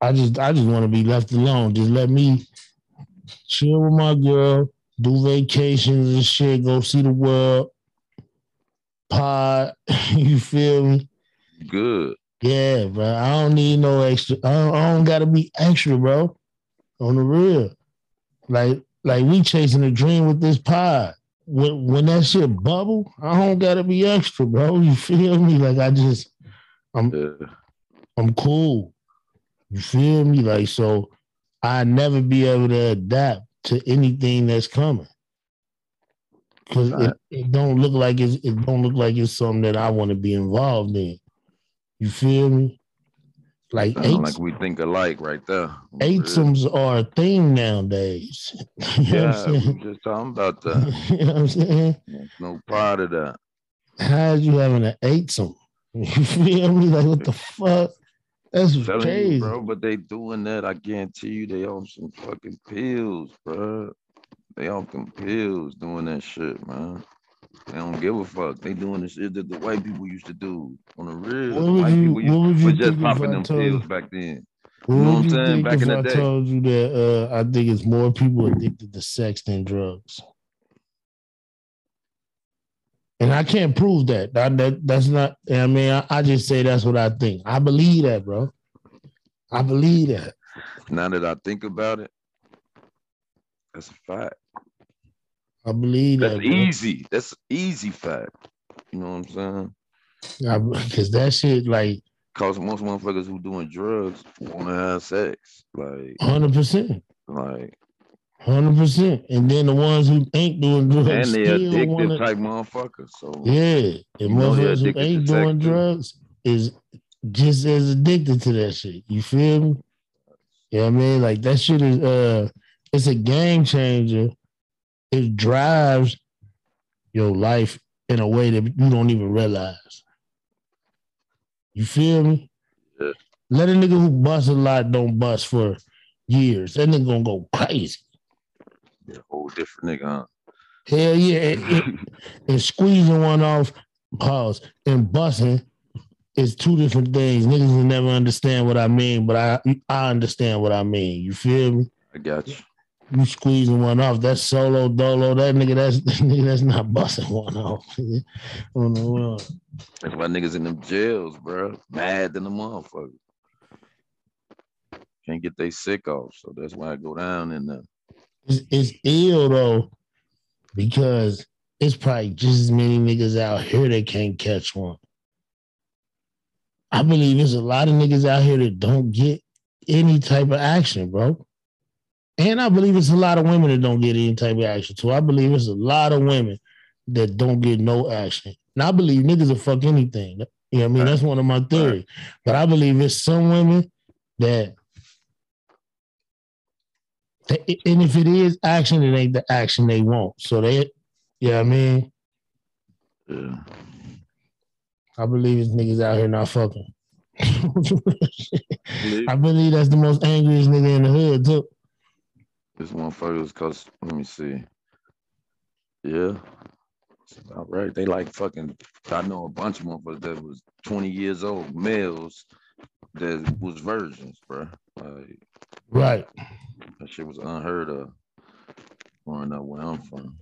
I just I just want to be left alone. Just let me chill with my girl, do vacations and shit, go see the world. Pod, <laughs> you feel me? good. Yeah, bro. I don't need no extra. I don't, I don't gotta be extra, bro. On the real. Like, like we chasing a dream with this pod. When when that shit bubble, I don't gotta be extra, bro. <laughs> You feel me? Like I just Yeah. I'm cool. You feel me? Like so, I never be able to adapt to anything that's coming because it, it don't look like it's it don't look like it's something that I want to be involved in. You feel me? Like Sound like we think alike right there. eightsomes are a thing nowadays. <laughs> you know Yeah, what I'm we saying? just talking about <laughs> that. you know what I'm saying? There's no part of that. How's you having an eightsome? <laughs> You feel me? Like what the fuck? That's crazy. you, bro, but they doing that. I guarantee you, they on some fucking pills, bro. They on some pills doing that shit, man. They don't give a fuck. They doing the shit that the white people used to do on the real. What white you- people used, was just popping them pills back then. What You know what I'm saying? Back in the I day. told you that uh, I think it's more people addicted to sex than drugs? And I can't prove that. That, that that's not. I mean, I, I just say that's what I think. I believe that, bro. I believe that. Now that I think about it, that's a fact. I believe That's that. easy. That's easy fact. You know what I'm saying? Because that shit, like, Cause most motherfuckers who doing drugs want to have sex. Like, hundred percent, like, hundred percent. And then the ones who ain't doing drugs and they still addictive wanna, type motherfuckers. So Yeah, and You know they motherfuckers who ain't doing drugs is just as addicted to that shit. You feel me? Yeah, you know I mean, like that shit is uh, it's a game changer. It drives your life in a way that you don't even realize. You feel me? Yeah. Let a nigga who bust a lot don't bust for years. That nigga gonna go crazy. yeah, whole different nigga, huh? Hell yeah. And, and- <laughs> and squeezing one off, pause, and busting is two different things. Niggas will never understand what I mean, but I I understand what I mean. You feel me? I got you. You squeezing one off, that's solo dolo. That nigga, that's <laughs> nigga, that's not busting one off. On the world. That's why niggas in them jails, bro, mad than the motherfucker. Can't get they sick off, so that's why I go down in there. It's, it's ill though, because it's probably just as many niggas out here that can't catch one. I believe there's a lot of niggas out here that don't get any type of action, bro. And I believe it's a lot of women that don't get any type of action too. I believe it's a lot of women that don't get no action. And I believe niggas will fuck anything. You know what I mean? That's one of my theories. But I believe it's some women that and if it is action, it ain't the action they want. So they, yeah, I mean, Yeah. I believe it's niggas out here not fucking. <laughs> I believe that's the most angriest nigga in the hood too. This motherfuckers, cause let me see. Yeah, it's about right. They like fucking. I know a bunch of motherfuckers that was 20 years old, males that was virgins, bro. Like Right. that shit was unheard of growing up where I'm from.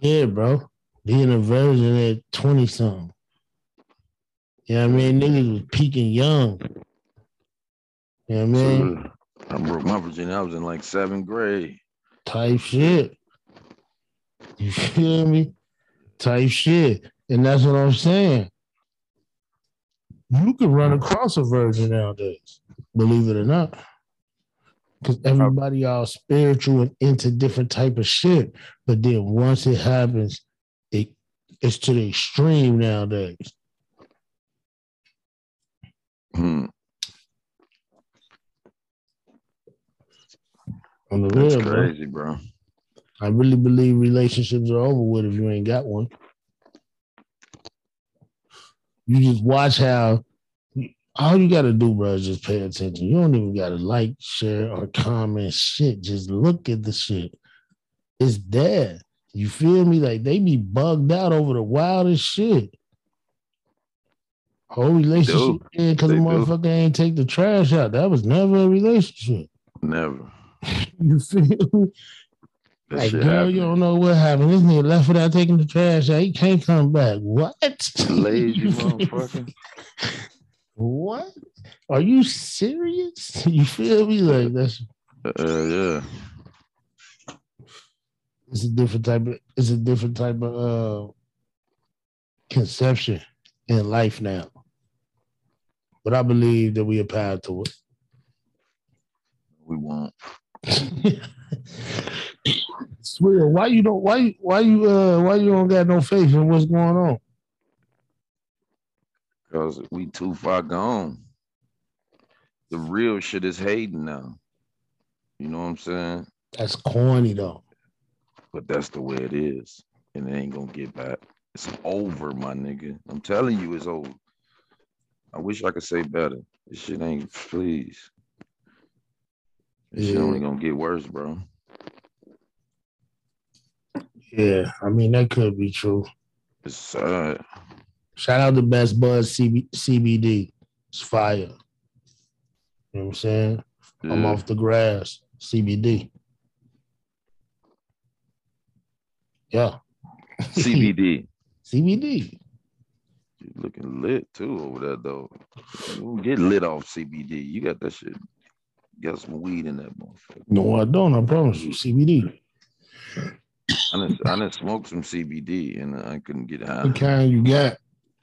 Yeah, bro. Being a virgin at 20 something. You know what I mean? Niggas was peaking young. You know what I mean? I broke my virginity. I was in like seventh grade. Type shit. You feel me? Type shit. And that's what I'm saying. You can run across a virgin nowadays, believe it or not. Because everybody all spiritual and into different type of shit. But then once it happens, it it's to the extreme nowadays. Hmm. On the That's real, bro. crazy, bro. I really believe relationships are over with if you ain't got one. You just watch how all you gotta do, bro, is just pay attention. You don't even gotta like, share, or comment shit. Just look at the shit. It's there. You feel me? Like they be bugged out over the wildest shit. Whole relationship because the They do. motherfucker ain't take the trash out. That was never a relationship. Never. <laughs> You feel me? Like, girl, happened. you don't know what happened. This nigga left without taking the trash out. He can't come back. What? Lazy motherfucker. <laughs> What? Are you serious? <laughs> You feel me? Like that's Uh, yeah. it's a different type of it's a different type of uh conception in life now. But I believe that we are powered to it. We won't. Swear, why you don't why why you uh why you don't got no faith in what's going on? Cause we too far gone. The real shit is hating now. You know what I'm saying? That's corny though. But that's the way it is. And it ain't gonna get back. It's over, my nigga. I'm telling you, it's over. I wish I could say better. This shit ain't please. Shit Yeah. only gonna get worse, bro. Yeah, I mean that could be true. It's sad. Shout out to Best Buzz CB, CBD. It's fire. You know what I'm saying? I'm off the grass. CBD. Yeah. CBD. <laughs> CBD. You looking lit too over there though. You don't get lit off CBD. You got that shit. Got some weed in that motherfucker. No, I don't. I promise you. CBD. I done, I done smoked some CBD and I couldn't get high. What kind you got?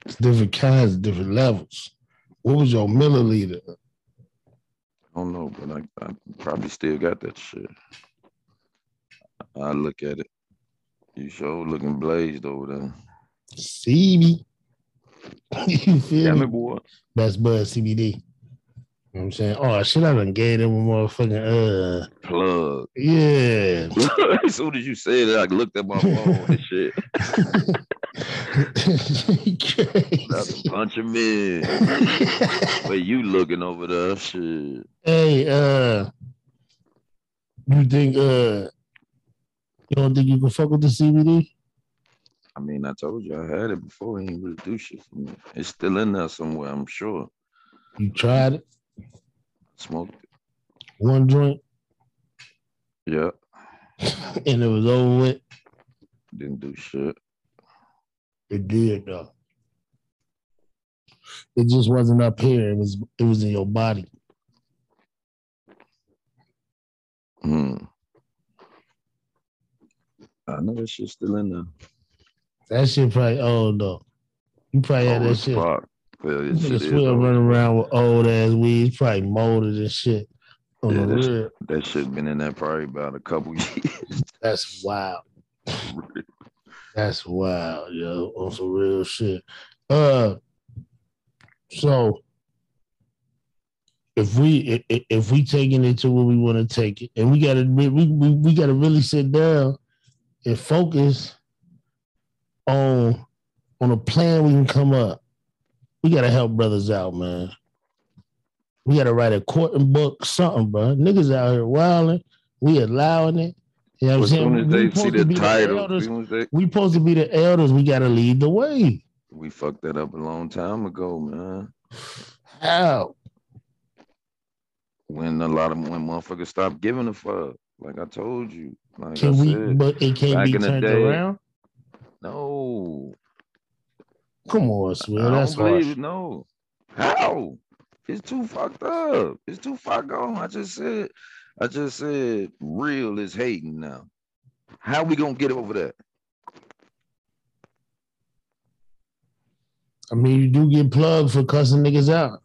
It's different kinds, different levels. What was your milliliter? I don't know, but I, I probably still got that shit. I look at it. You sure looking blazed over there. CB. <laughs> you feel me? boy. Best Bud CBD. You know what I'm saying? Oh, shit, I done gave them a motherfucking, uh, Plug. <laughs> yeah. as soon as you said it, I looked at my phone and shit. <laughs> Crazy. punch him in. Where you looking over there? Shit. hey, uh, you think, uh, you don't think you can fuck with the CBD? I mean, I told you I had it before. He didn't really do shit for me. It's still in there somewhere, I'm sure. You tried it, Smoked it. one joint, Yeah. <laughs> and it was over with. Didn't do shit. It did though. It just wasn't up here. It was it was in your body. Hmm. I know that shit's still in there. That shit probably old though. You probably had Oh, that shit. Yeah, this shit Nigga is running around with old ass weeds, probably molded and shit. On Yeah, real. That shit been in there probably about a couple <laughs> years. That's wild. That's wild, yo. On some real shit. Uh so if we if we taking it to where we want to take it, and we gotta we, we, we gotta really sit down and focus on on a plan we can come up. We gotta help brothers out, man. We gotta write a courting book, something, bro. Niggas out here wilding. We allowing it. You know what I'm as saying? soon as We they supposed the title, elders. as as they, We supposed to be the elders. We gotta lead the way. we fucked that up a long time ago, man. How? When a lot of when motherfuckers stopped giving a fuck. Like I told you. Like Can I we? said, But it can't back be in the turned day, around. no. Come on, I Swill. That's don't believe harsh. it. No. How? It's too fucked up. It's too far gone. I just said, I just said real is hating now. How we gonna get over that? I mean, you do get plugged for cussing niggas out.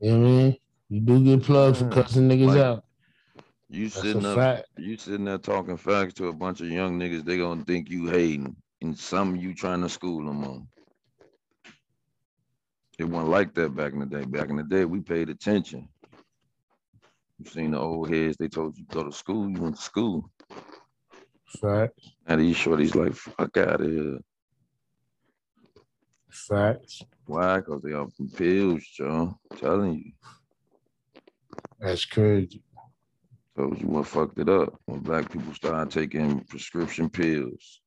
You know what I mean? You do get plugged for mm. cussing niggas like, out. You That's sitting up, fact. you sitting there talking facts to a bunch of young niggas, they gonna think you hating, and some you trying to school them on. It wasn't like that back in the day. Back in the day, we paid attention. You seen the old heads, they told you go to school, you went to school. Facts. Now these shorties like, fuck out of here. Facts. Why? Because they off them pills, Joe. telling you. That's crazy. Told you what fucked it up when black people started taking prescription pills.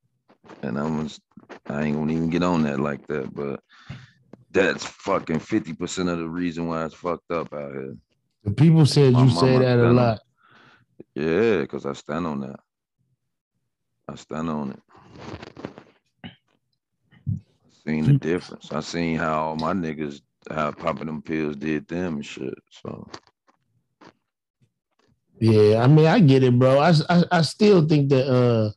And I'm just, I ain't gonna even get on that like that, but that's fucking 50% of the reason why it's fucked up out here. The people said My you say that a lot. Yeah, because I stand on that. I stand on it. I seen the difference. I seen how my niggas, how popping them pills did them and shit. So Yeah, I mean, I get it, bro. I, I, I still think that uh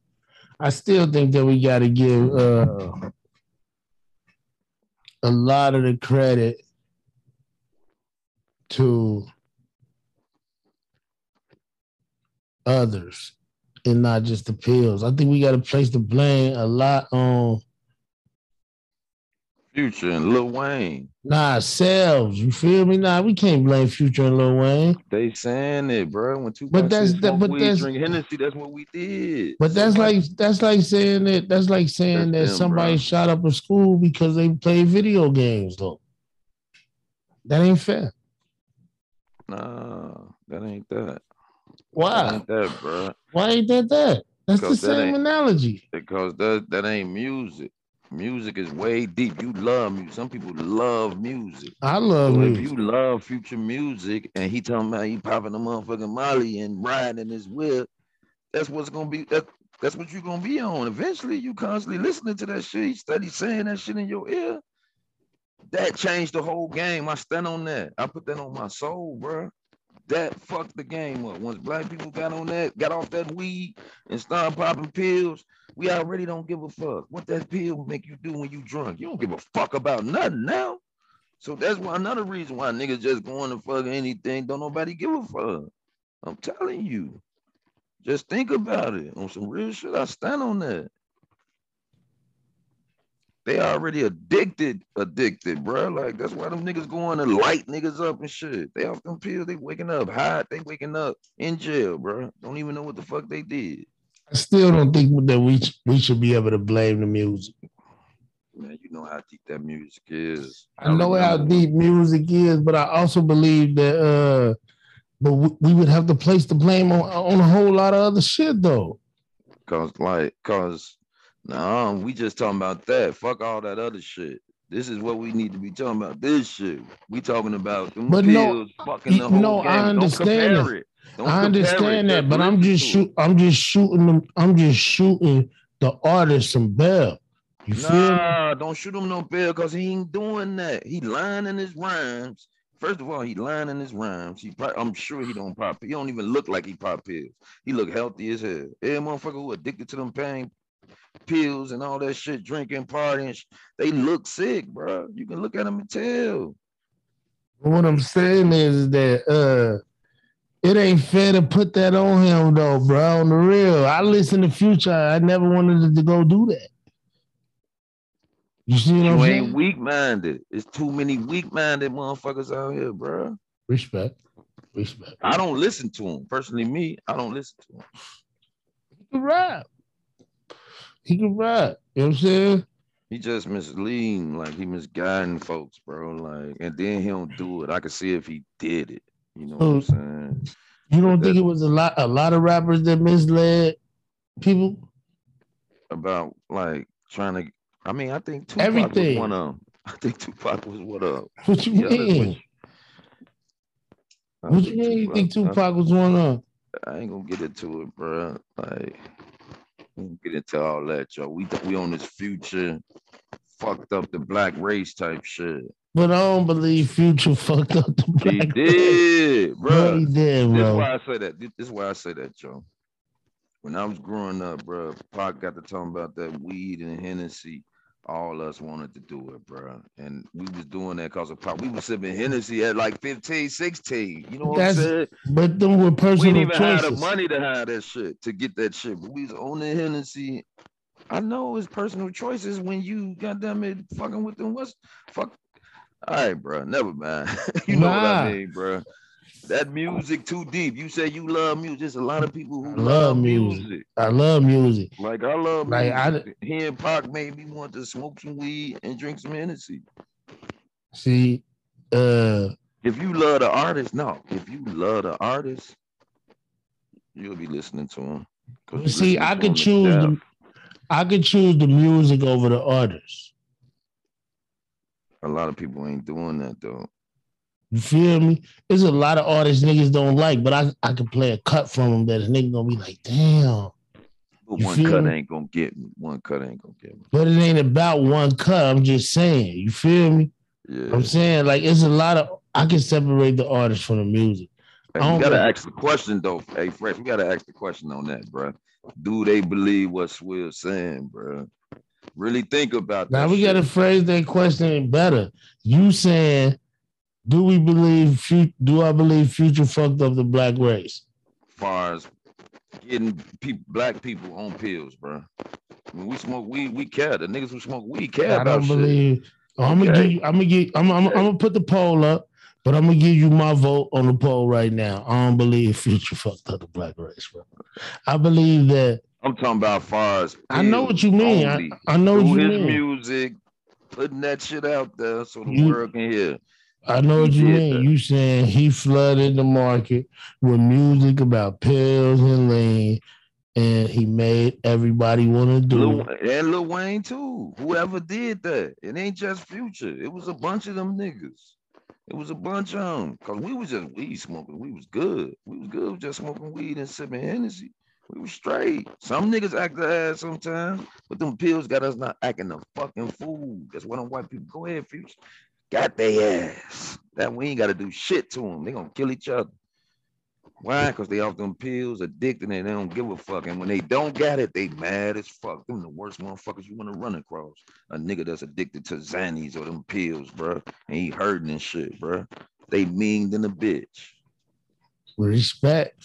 I still think that we got to give uh, a lot of the credit to others and not just the pills. I think we got to place the blame a lot on Future and Lil Wayne. not ourselves. You feel me? Nah, we can't blame Future and Lil Wayne. They saying it, bro. When two But that's- that- but weed, that's- drink Hennessy, that's what we did. But that's Somebody- like that's like saying that that's like saying That's that them, somebody bro. shot up a school because they play video games though. That ain't fair. nah, that ain't that. That Why? ain't that, bro. Why ain't that that? That's the Because that same analogy. Because that that ain't music. Music is way deep. You love music. Some people love music. I love So if you love future music and he talking about he popping a motherfucking Molly and riding his whip, that's what's gonna be that, that's what you're gonna be on. Eventually, you constantly listening to that shit, you study saying that shit in your ear. That changed the whole game. I stand on that. I put that on my soul, bro. That fucked the game up. Once black people got on that, got off that weed and started popping pills, we already don't give a fuck. What that pill make you do when you drunk? You don't give a fuck about nothing now. So that's why another reason why niggas just going to fuck anything. Don't nobody give a fuck. I'm telling you. Just think about it. On some real shit, I stand on that. They already addicted, addicted, bro. Like that's why them niggas going to light niggas up and shit. They off them pills, they waking up hot, they waking up in jail, bro. Don't even know what the fuck they did. I still don't think that we we should be able to blame the music. Man, you know how deep that music is. I know how deep music is, but I also believe that uh but we, we would have to place the blame on, on a whole lot of other shit though. Cause like, cause no, we just talking about that. Fuck all that other shit. This is what we need to be talking about. This shit. We talking about But no, fucking the whole no, game. I understand Don't that. compare it. Don't I understand that, but I'm just shoot I'm just shooting them, I'm just shooting the artist some bell. You? Nah, don't shoot him no bill because he ain't doing that. He lying in his rhymes. First of all, he lying in his rhymes. He, prob- I'm sure he don't pop. He don't even look like he pop pills. He look healthy as hell. Every motherfucker who addicted to them pain pills and all that shit, drinking, partying, sh- they look sick, bro. You can look at them and tell. What I'm saying is that uh it ain't fair to put that on him though, bro. On the real. I listen to future. I never wanted to go do that. You see what I'm You saying? ain't weak minded. It's too many weak minded motherfuckers out here, bro. Respect. Respect. I don't listen to him Personally, me, I don't listen to him. He can rap. He can rap. You know what I'm saying? He just misleading, like he misguiding folks, bro. Like, and then he don't do it. I could see if he did it. You know what I'm saying? You don't But think it was a lot a lot of rappers that misled people? About like trying to. I mean, I think Tupac Everything. was one of them. <laughs> I think Tupac was one of them. What you Yeah, that's what mean? you- I What you think mean you think I- Tupac was one of? I ain't gonna get into it, bro. Like, get into all that, yo. We we on this future, fucked up the black race type shit. But I don't believe Future fucked up the He black race. did, Bro, bro. he did, This is why I say that. This is why I say that, Joe. When I was growing up, bro, Pac got to talking about that weed and Hennessy. All us wanted to do it, bro. And we was doing that because of Pac. We was sipping Hennessy at like 15, 16. You know what That's I'm saying? But them were We personal didn't even have the money to have that shit to get that shit. But we was on the Hennessy. I know it's personal choices when you goddamn it fucking with them. What's fuck? All right, bro. Never mind. <laughs> you know what I mean, bro. That music too deep. You say you love music. There's a lot of people who I love, love music. music. I love music. Like I love Like, I music. Hearing Pac made me want to smoke some weed and drink some Hennessy. See, uh, If you love the artist, no. If you love the artist, you'll be listening to him. see, I could choose the, I could choose the music over the artist. A lot of people ain't doing that though. You feel me? There's a lot of artists niggas don't like, but I I could play a cut from them that a nigga gonna be like, damn. But You one cut me? ain't gonna get me. One cut ain't gonna get me. But it ain't about one cut. I'm just saying. You feel me? Yeah. I'm saying like it's a lot of I can separate the artist from the music. Hey, don't gotta ask the question though. Hey, Fresh, we gotta ask the question on that, bro. Do they believe what Swill's saying, bro? Really think about Now that. Now we gotta phrase that question better. You saying, do we believe do I believe future fucked up the black race? far as getting people, black people on pills, bro. When we smoke weed, we care. The niggas who smoke weed care I about don't shit. believe. Oh, I'm gonna Okay. give you. I'm gonna. I'm. I'm, I'm gonna put the poll up, but I'm gonna give you my vote on the poll right now. I don't believe Future fucked up the black race, bro. I believe that. I'm talking about far as I know what you mean. I. I know what you his mean. music, putting that shit out there so the You- world can hear. I know what you did mean. You saying he flooded the market with music about pills and lean, and he made everybody want to do Lil, it. and Lil Wayne too. Whoever did that, it ain't just Future. It was a bunch of them niggas. It was a bunch of them. Cause we was just weed smoking. We was good. We was good just smoking weed and sipping Hennessy. We was straight. Some niggas act the ass sometimes, but them pills got us not acting the fucking fool. That's why them white people go ahead, Future. Got they ass. That we ain't gotta do shit to them. They gonna kill each other. Why? Because they off them pills, addicted, and they don't give a fuck. And when they don't got it, they mad as fuck. Them the worst motherfuckers you want to run across. A nigga that's addicted to Xannies or them pills, bro. And he hurting and shit, bro. They mean than a bitch. Respect,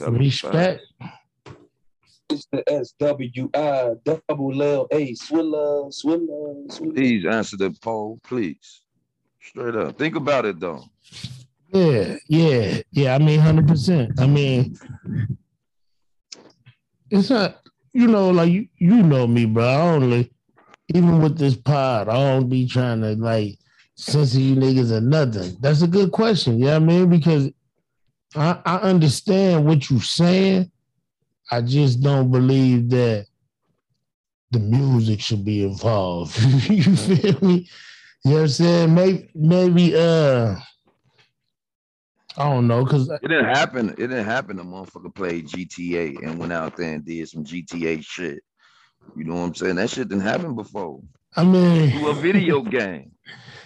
me respect. It's the SWI double L A Swilla Swilla Swilla. Please answer the poll, please. Straight up. Think about it though. Yeah, yeah, yeah. I mean, hundred percent. I mean, it's not. You know, like you, you know me, bro. I only, even with this pod, I don't be trying to like censor you niggas or nothing. That's a good question. Yeah, you know I mean, because I, I understand what you're saying. I just don't believe that the music should be involved. <laughs> you feel me? You know what I'm saying? Maybe, maybe, uh. I don't know, cause It didn't happen. It didn't happen. The motherfucker played GTA and went out there and did some GTA shit. You know what I'm saying? That shit didn't happen before. I mean, To a video <laughs> game.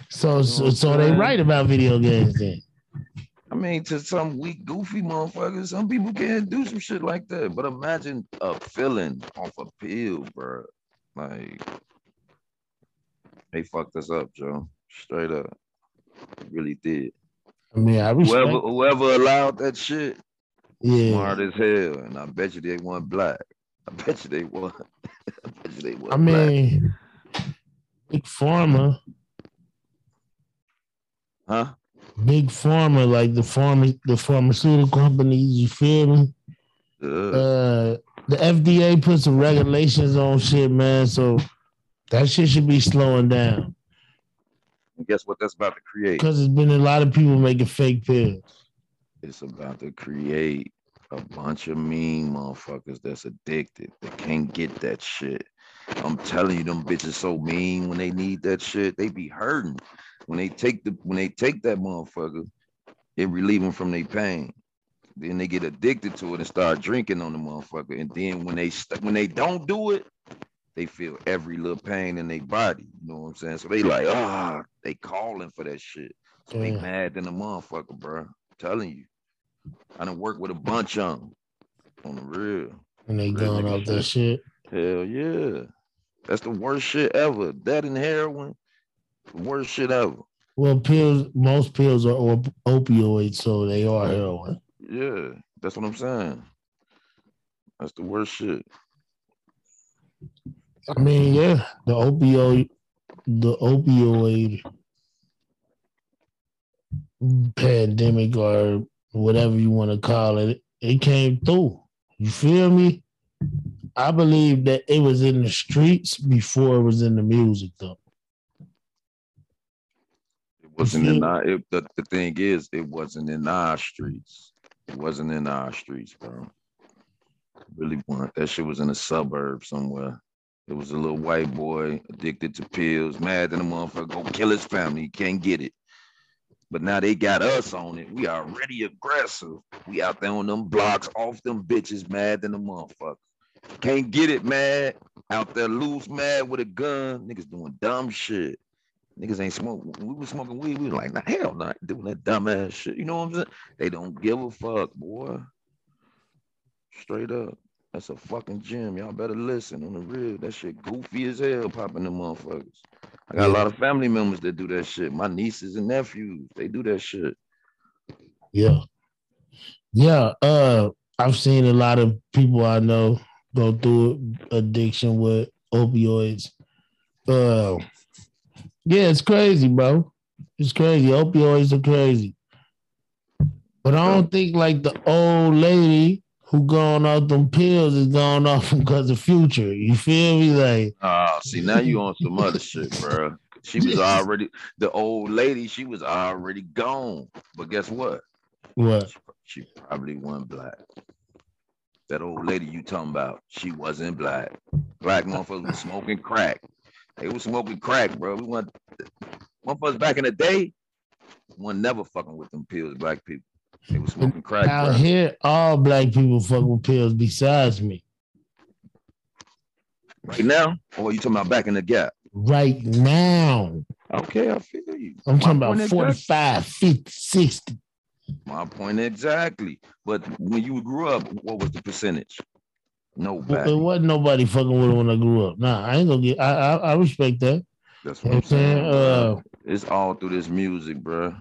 so so, what so I'm they right about video games then. I mean, to some weak, goofy motherfuckers, some people can't do some shit like that. But imagine a feeling off a pill, bro. Like, they fucked us up, Joe. Straight up. They really did. I mean, I respect. Whoever whoever allowed that shit, yeah, smart as hell. And I bet you they want black. I bet you they want. <laughs> I bet you they want I black. mean, big pharma, Huh? Big pharma, like the pharma, the pharmaceutical companies. You feel me? Uh, the FDA put some regulations on shit, man. So that shit should be slowing down and guess what that's about to create? because there's been a lot of people making fake pills. It's about to create a bunch of mean motherfuckers that's addicted. They can't get that shit. I'm telling you, them bitches so mean when they need that shit. They be hurting. When they take the when they take that motherfucker, it relieve them from their pain. Then they get addicted to it and start drinking on the motherfucker. And then when they st- when they don't do it, they feel every little pain in their body. You know what I'm saying? So they like, ah, they calling for that shit. So they Yeah. mad than a motherfucker, bro. I'm telling you. I done worked with a bunch of them on the real. And they Real going off that shit. Hell yeah. That's the worst shit ever. That and heroin, the worst shit ever. Well, pills, most pills are op- opioids, so they are heroin. Yeah, that's what I'm saying. That's the worst shit. I mean, yeah, the opioid, the opioid pandemic or whatever you want to call it, it came through. You feel me? I believe that it was in the streets before it was in the music, though. Wasn't in our it, the, the thing is, it wasn't in our streets. It wasn't in our streets, bro. Really want that shit was in a suburb somewhere. It was a little white boy addicted to pills, mad than a motherfucker, go kill his family, he can't get it. But now they got us on it. We already aggressive. We out there on them blocks, off them bitches, mad than a motherfucker. Can't get it, mad. Out there loose, mad with a gun. Niggas doing dumb shit. Niggas ain't smoking. We was smoking weed, we was like, nah, hell not doing that dumbass shit. You know what I'm saying? They don't give a fuck, boy. Straight up. That's a fucking gym. Y'all better listen on the real. That shit goofy as hell popping them motherfuckers. I got a lot of family members that do that shit. My nieces and nephews, they do that shit. Yeah. Yeah. Uh I've seen a lot of people I know go through addiction with opioids. Uh, yeah, it's crazy, bro. It's crazy. Opioids are crazy. But I don't think like the old lady who gone off them pills is gone off because of future. You feel me? Like, Ah, see now you on some other shit, bro. She was <laughs> already the old lady. She was already gone. But guess what? what? She probably wasn't black. That old lady you talking about, she wasn't black. Black motherfuckers was smoking crack. They was smoking crack, bro. We want us back in the day. One never fucking with them pills, black people. They was smoking crack, Out bro. here, all black people fuck with pills besides me. Right now, or you talking about back in the gap? Right now. Okay, I feel you. I'm talking My about point exactly. 45, 50, 60. My point exactly. But when you grew up, what was the percentage? Nobody. It wasn't nobody fucking with it when I grew up. Nah, I ain't gonna get. I I, I respect that. That's what I'm saying. Uh, it's all through this music, bro.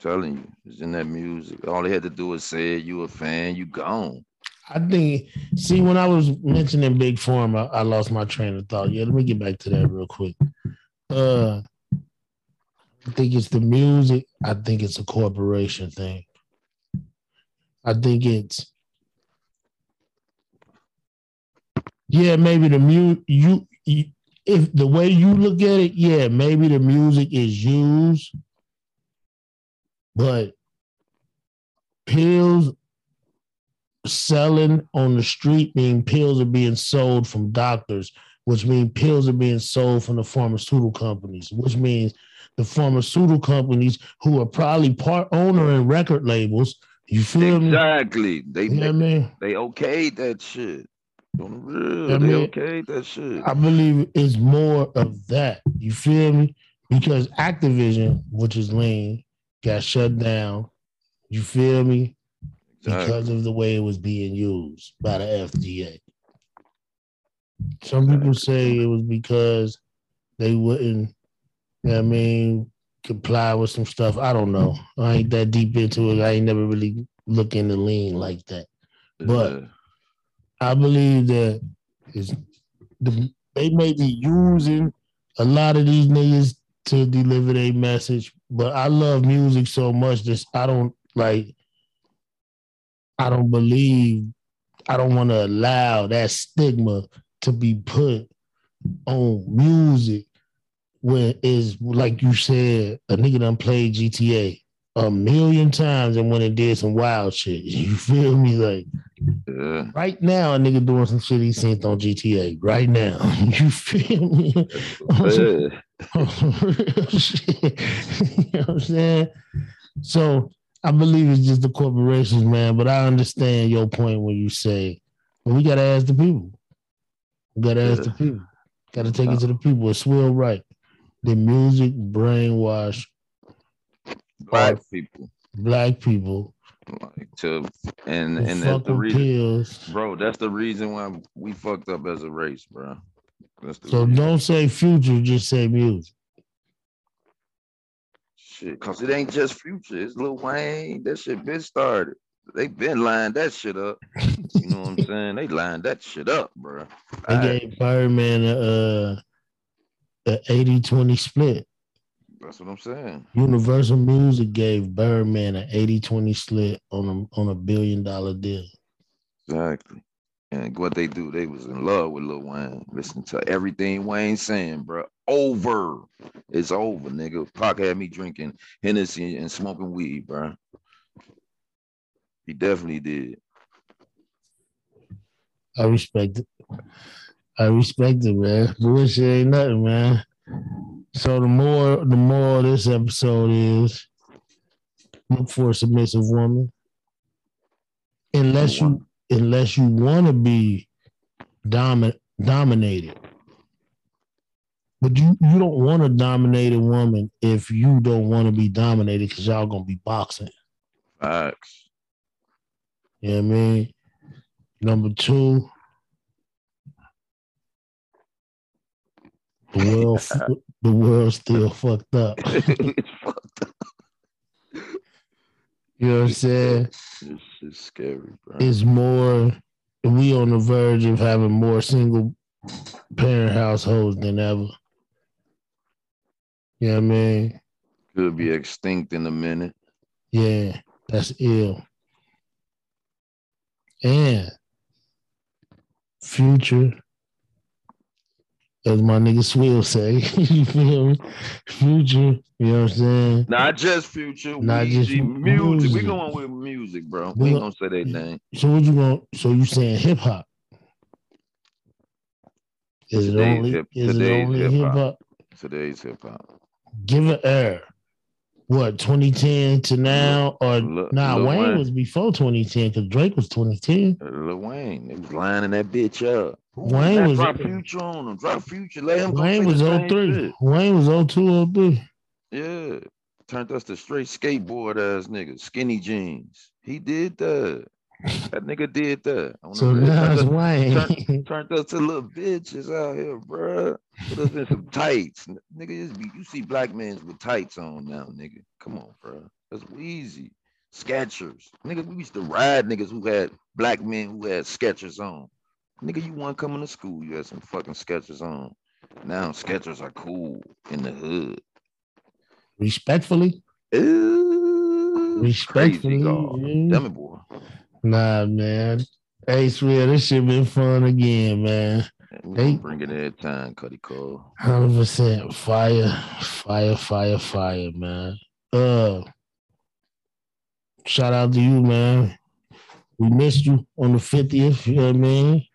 telling you, it's in that music. All they had to do is say you a fan, you gone. I think. See, when I was mentioning big pharma, I, I lost my train of thought. Yeah, let me get back to that real quick. Uh, I think it's the music. I think it's a corporation thing. I think it's. Yeah, maybe the mu you, you if the way you look at it, yeah, maybe the music is used, but pills selling on the street mean pills are being sold from doctors, which means pills are being sold from the pharmaceutical companies, which means the pharmaceutical companies who are probably part owner and record labels. You feel me? Exactly. They You know what I mean? they okayed that shit. On the real, I mean, okayed that shit. I believe it's more of that. You feel me? Because Actavis, which is lean, got shut down. You feel me? Exactly. Because of the way it was being used by the FDA. Some people say it was because they wouldn't, you know I mean, comply with some stuff. I don't know. I ain't that deep into it. I ain't never really look into lean like that. but- Yeah. I believe that is the they may be using a lot of these niggas to deliver their message, but I love music so much that I don't like. I don't believe. I don't want to allow that stigma to be put on music when is like you said, a nigga done played GTA a million times and went and did some wild shit. <laughs> You feel me? Like yeah. Right now, a nigga doing some shit he seen on GTA. Right now, <laughs> you feel me? <laughs> Yeah. <laughs> You know what I'm saying? So I believe it's just the corporations, man. But I understand your point when you say, "Well, we gotta ask the people. We gotta ask the people. Gotta take it to the people." It's Will right. The music brainwash Black people. black people. Like to and who and that's the reason, pills. bro. That's the reason why we fucked up as a race, bro. The So reason. don't say future, just say music. shit, cause it ain't just future. It's Lil Wayne. That shit been started. They been lined that shit up. You know what I'm <laughs> saying? They lined that shit up, bro. They gave Birdman a, uh, a 80-20 split. That's what I'm saying. Universal Music gave Birdman an 80-20 split on a on a billion dollar deal. Exactly. And what they do, they was in love with Lil Wayne. Listen to everything Wayne saying, bro. Over. It's over, nigga. Pac had me drinking Hennessy and smoking weed, bro. He definitely did. I respect it. I respect it, man. Bullshit ain't nothing, man. So the more the more this episode is look for a submissive woman. Unless you unless you want to be domin- dominated. But you, you don't want to dominate a woman if you don't want to be dominated because y'all gonna be boxing. Facts. You know what I mean? Number two, the <laughs> world the world still fucked up. <laughs> It's fucked up. You know what I'm saying? This shit's scary, bro. It's more. We on the verge of having more single parent households than ever. You know what I mean? Could be extinct in a minute. Yeah, that's ill. And future, as my nigga Swill say, <laughs> you feel me? Future, you know what I'm saying? Not just future, Not just music. music. We going with music, bro. We ain't gonna say their name. So what you going so you saying hip hop? Is it only hip- is it today's only hip hip-hop. hop? Today's hip hop. Give it air. What 2010 to now or Lil- nah? Lil Wayne, Wayne. was before 2010 because Drake was 2010. Lil Wayne, they was lining that bitch up. Wayne was- drop future on him. Drop future. Let him go Wayne was the same 03. Wayne was 02, 03. Yeah. Turned us to straight skateboard ass niggas, skinny jeans. He did that. That nigga did that. So now it's turned, Wayne. turned us to little bitches out here, bruh. Put us in some tights. Nigga, just be, you see black men with tights on now, nigga. Come on, bruh. That's Weezy. Skechers. Nigga, we used to ride niggas who had black men who had Skechers on. Nigga, you want coming to school, you had some fucking Skechers on. Now Skechers are cool in the hood. Respectfully, Ooh, Respectfully, crazy God. yeah. Damn it, boy. nah, man. Hey, swear this shit been fun again, man. They- bring it every time, Cuddy Cole. Hundred percent fire, fire, fire, fire, man. Uh, shout out to you, man. We missed you on the fiftieth. You know what I mean?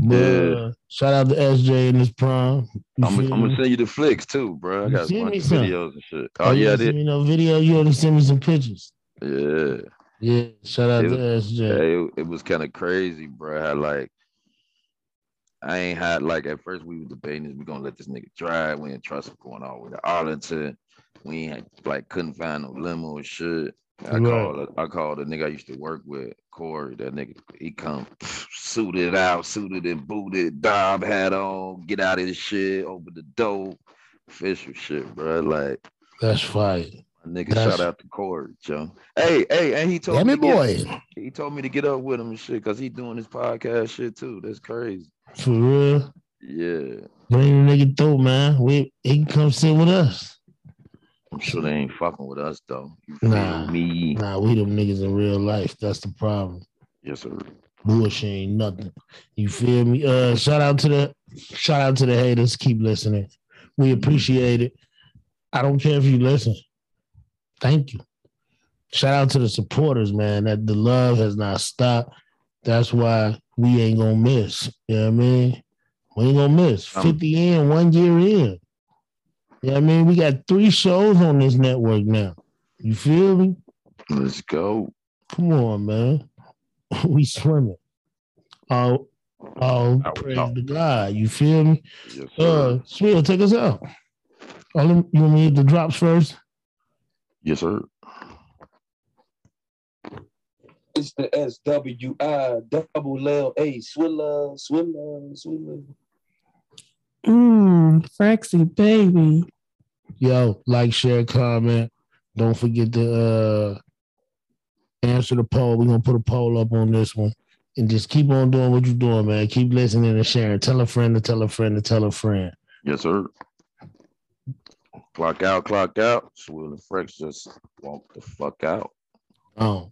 Yeah. uh, shout out to SJ in his prime. I'm, I'm gonna send you the flicks too, bro. I You got a bunch of some. videos and shit. Oh, Oh, yeah, I didn't send me no video. You only send me some pictures. Yeah. Yeah, shout out It to was- SJ. Hey, it, it was kind of crazy, bro. How like I ain't had like at first we were debating is we gonna let this nigga drive. We didn't trust him going all the way to Arlington. We ain't like couldn't find no limo or shit. I Right. called I called a nigga I used to work with, Corey. That nigga he come suited out, suited and booted, Dob hat on, get out of this shit, open the door, official shit, bro. Like That's my nigga, That's- shout out to Corey, Joe. Hey, hey, and he told Damn me to get- boy. he told me to get up with him and shit because he doing his podcast shit too. That's crazy. For real. Yeah. Bring the nigga through, man. We he can come sit with us. I'm sure they ain't fucking with us though. You Nah. me? Nah, we them niggas in real life. That's the problem. Yes, sir. Bullshit ain't nothing. You feel me? Uh shout out to the shout out to the haters. Keep listening. We appreciate it. I don't care if you listen. Thank you. Shout out to the supporters, man. That the love has not stopped. That's why we ain't gonna miss. You know what I mean? We ain't gonna miss. Um, 50 in, one year in. You know what I mean? We got three shows on this network now. You feel me? Let's go. Come on, man. <laughs> we swimming. Oh, oh, Out, praise out. to God. You feel me? Yes, Uh, sir. Swill, take us out. Oh, let me- you want me to hit the drops first? yes, sir. It's the SWI double L A Swilla, Swilla, Swilla. Mmm, Frexy baby. Yo, like, share, comment. Don't forget to uh answer the poll. We're gonna put a poll up on this one. And just keep on doing what you're doing, man. Keep listening and sharing. Tell a friend to tell a friend to tell a friend. Yes, sir. Clock out, clock out. Swill and Frex just walk the fuck out. Oh.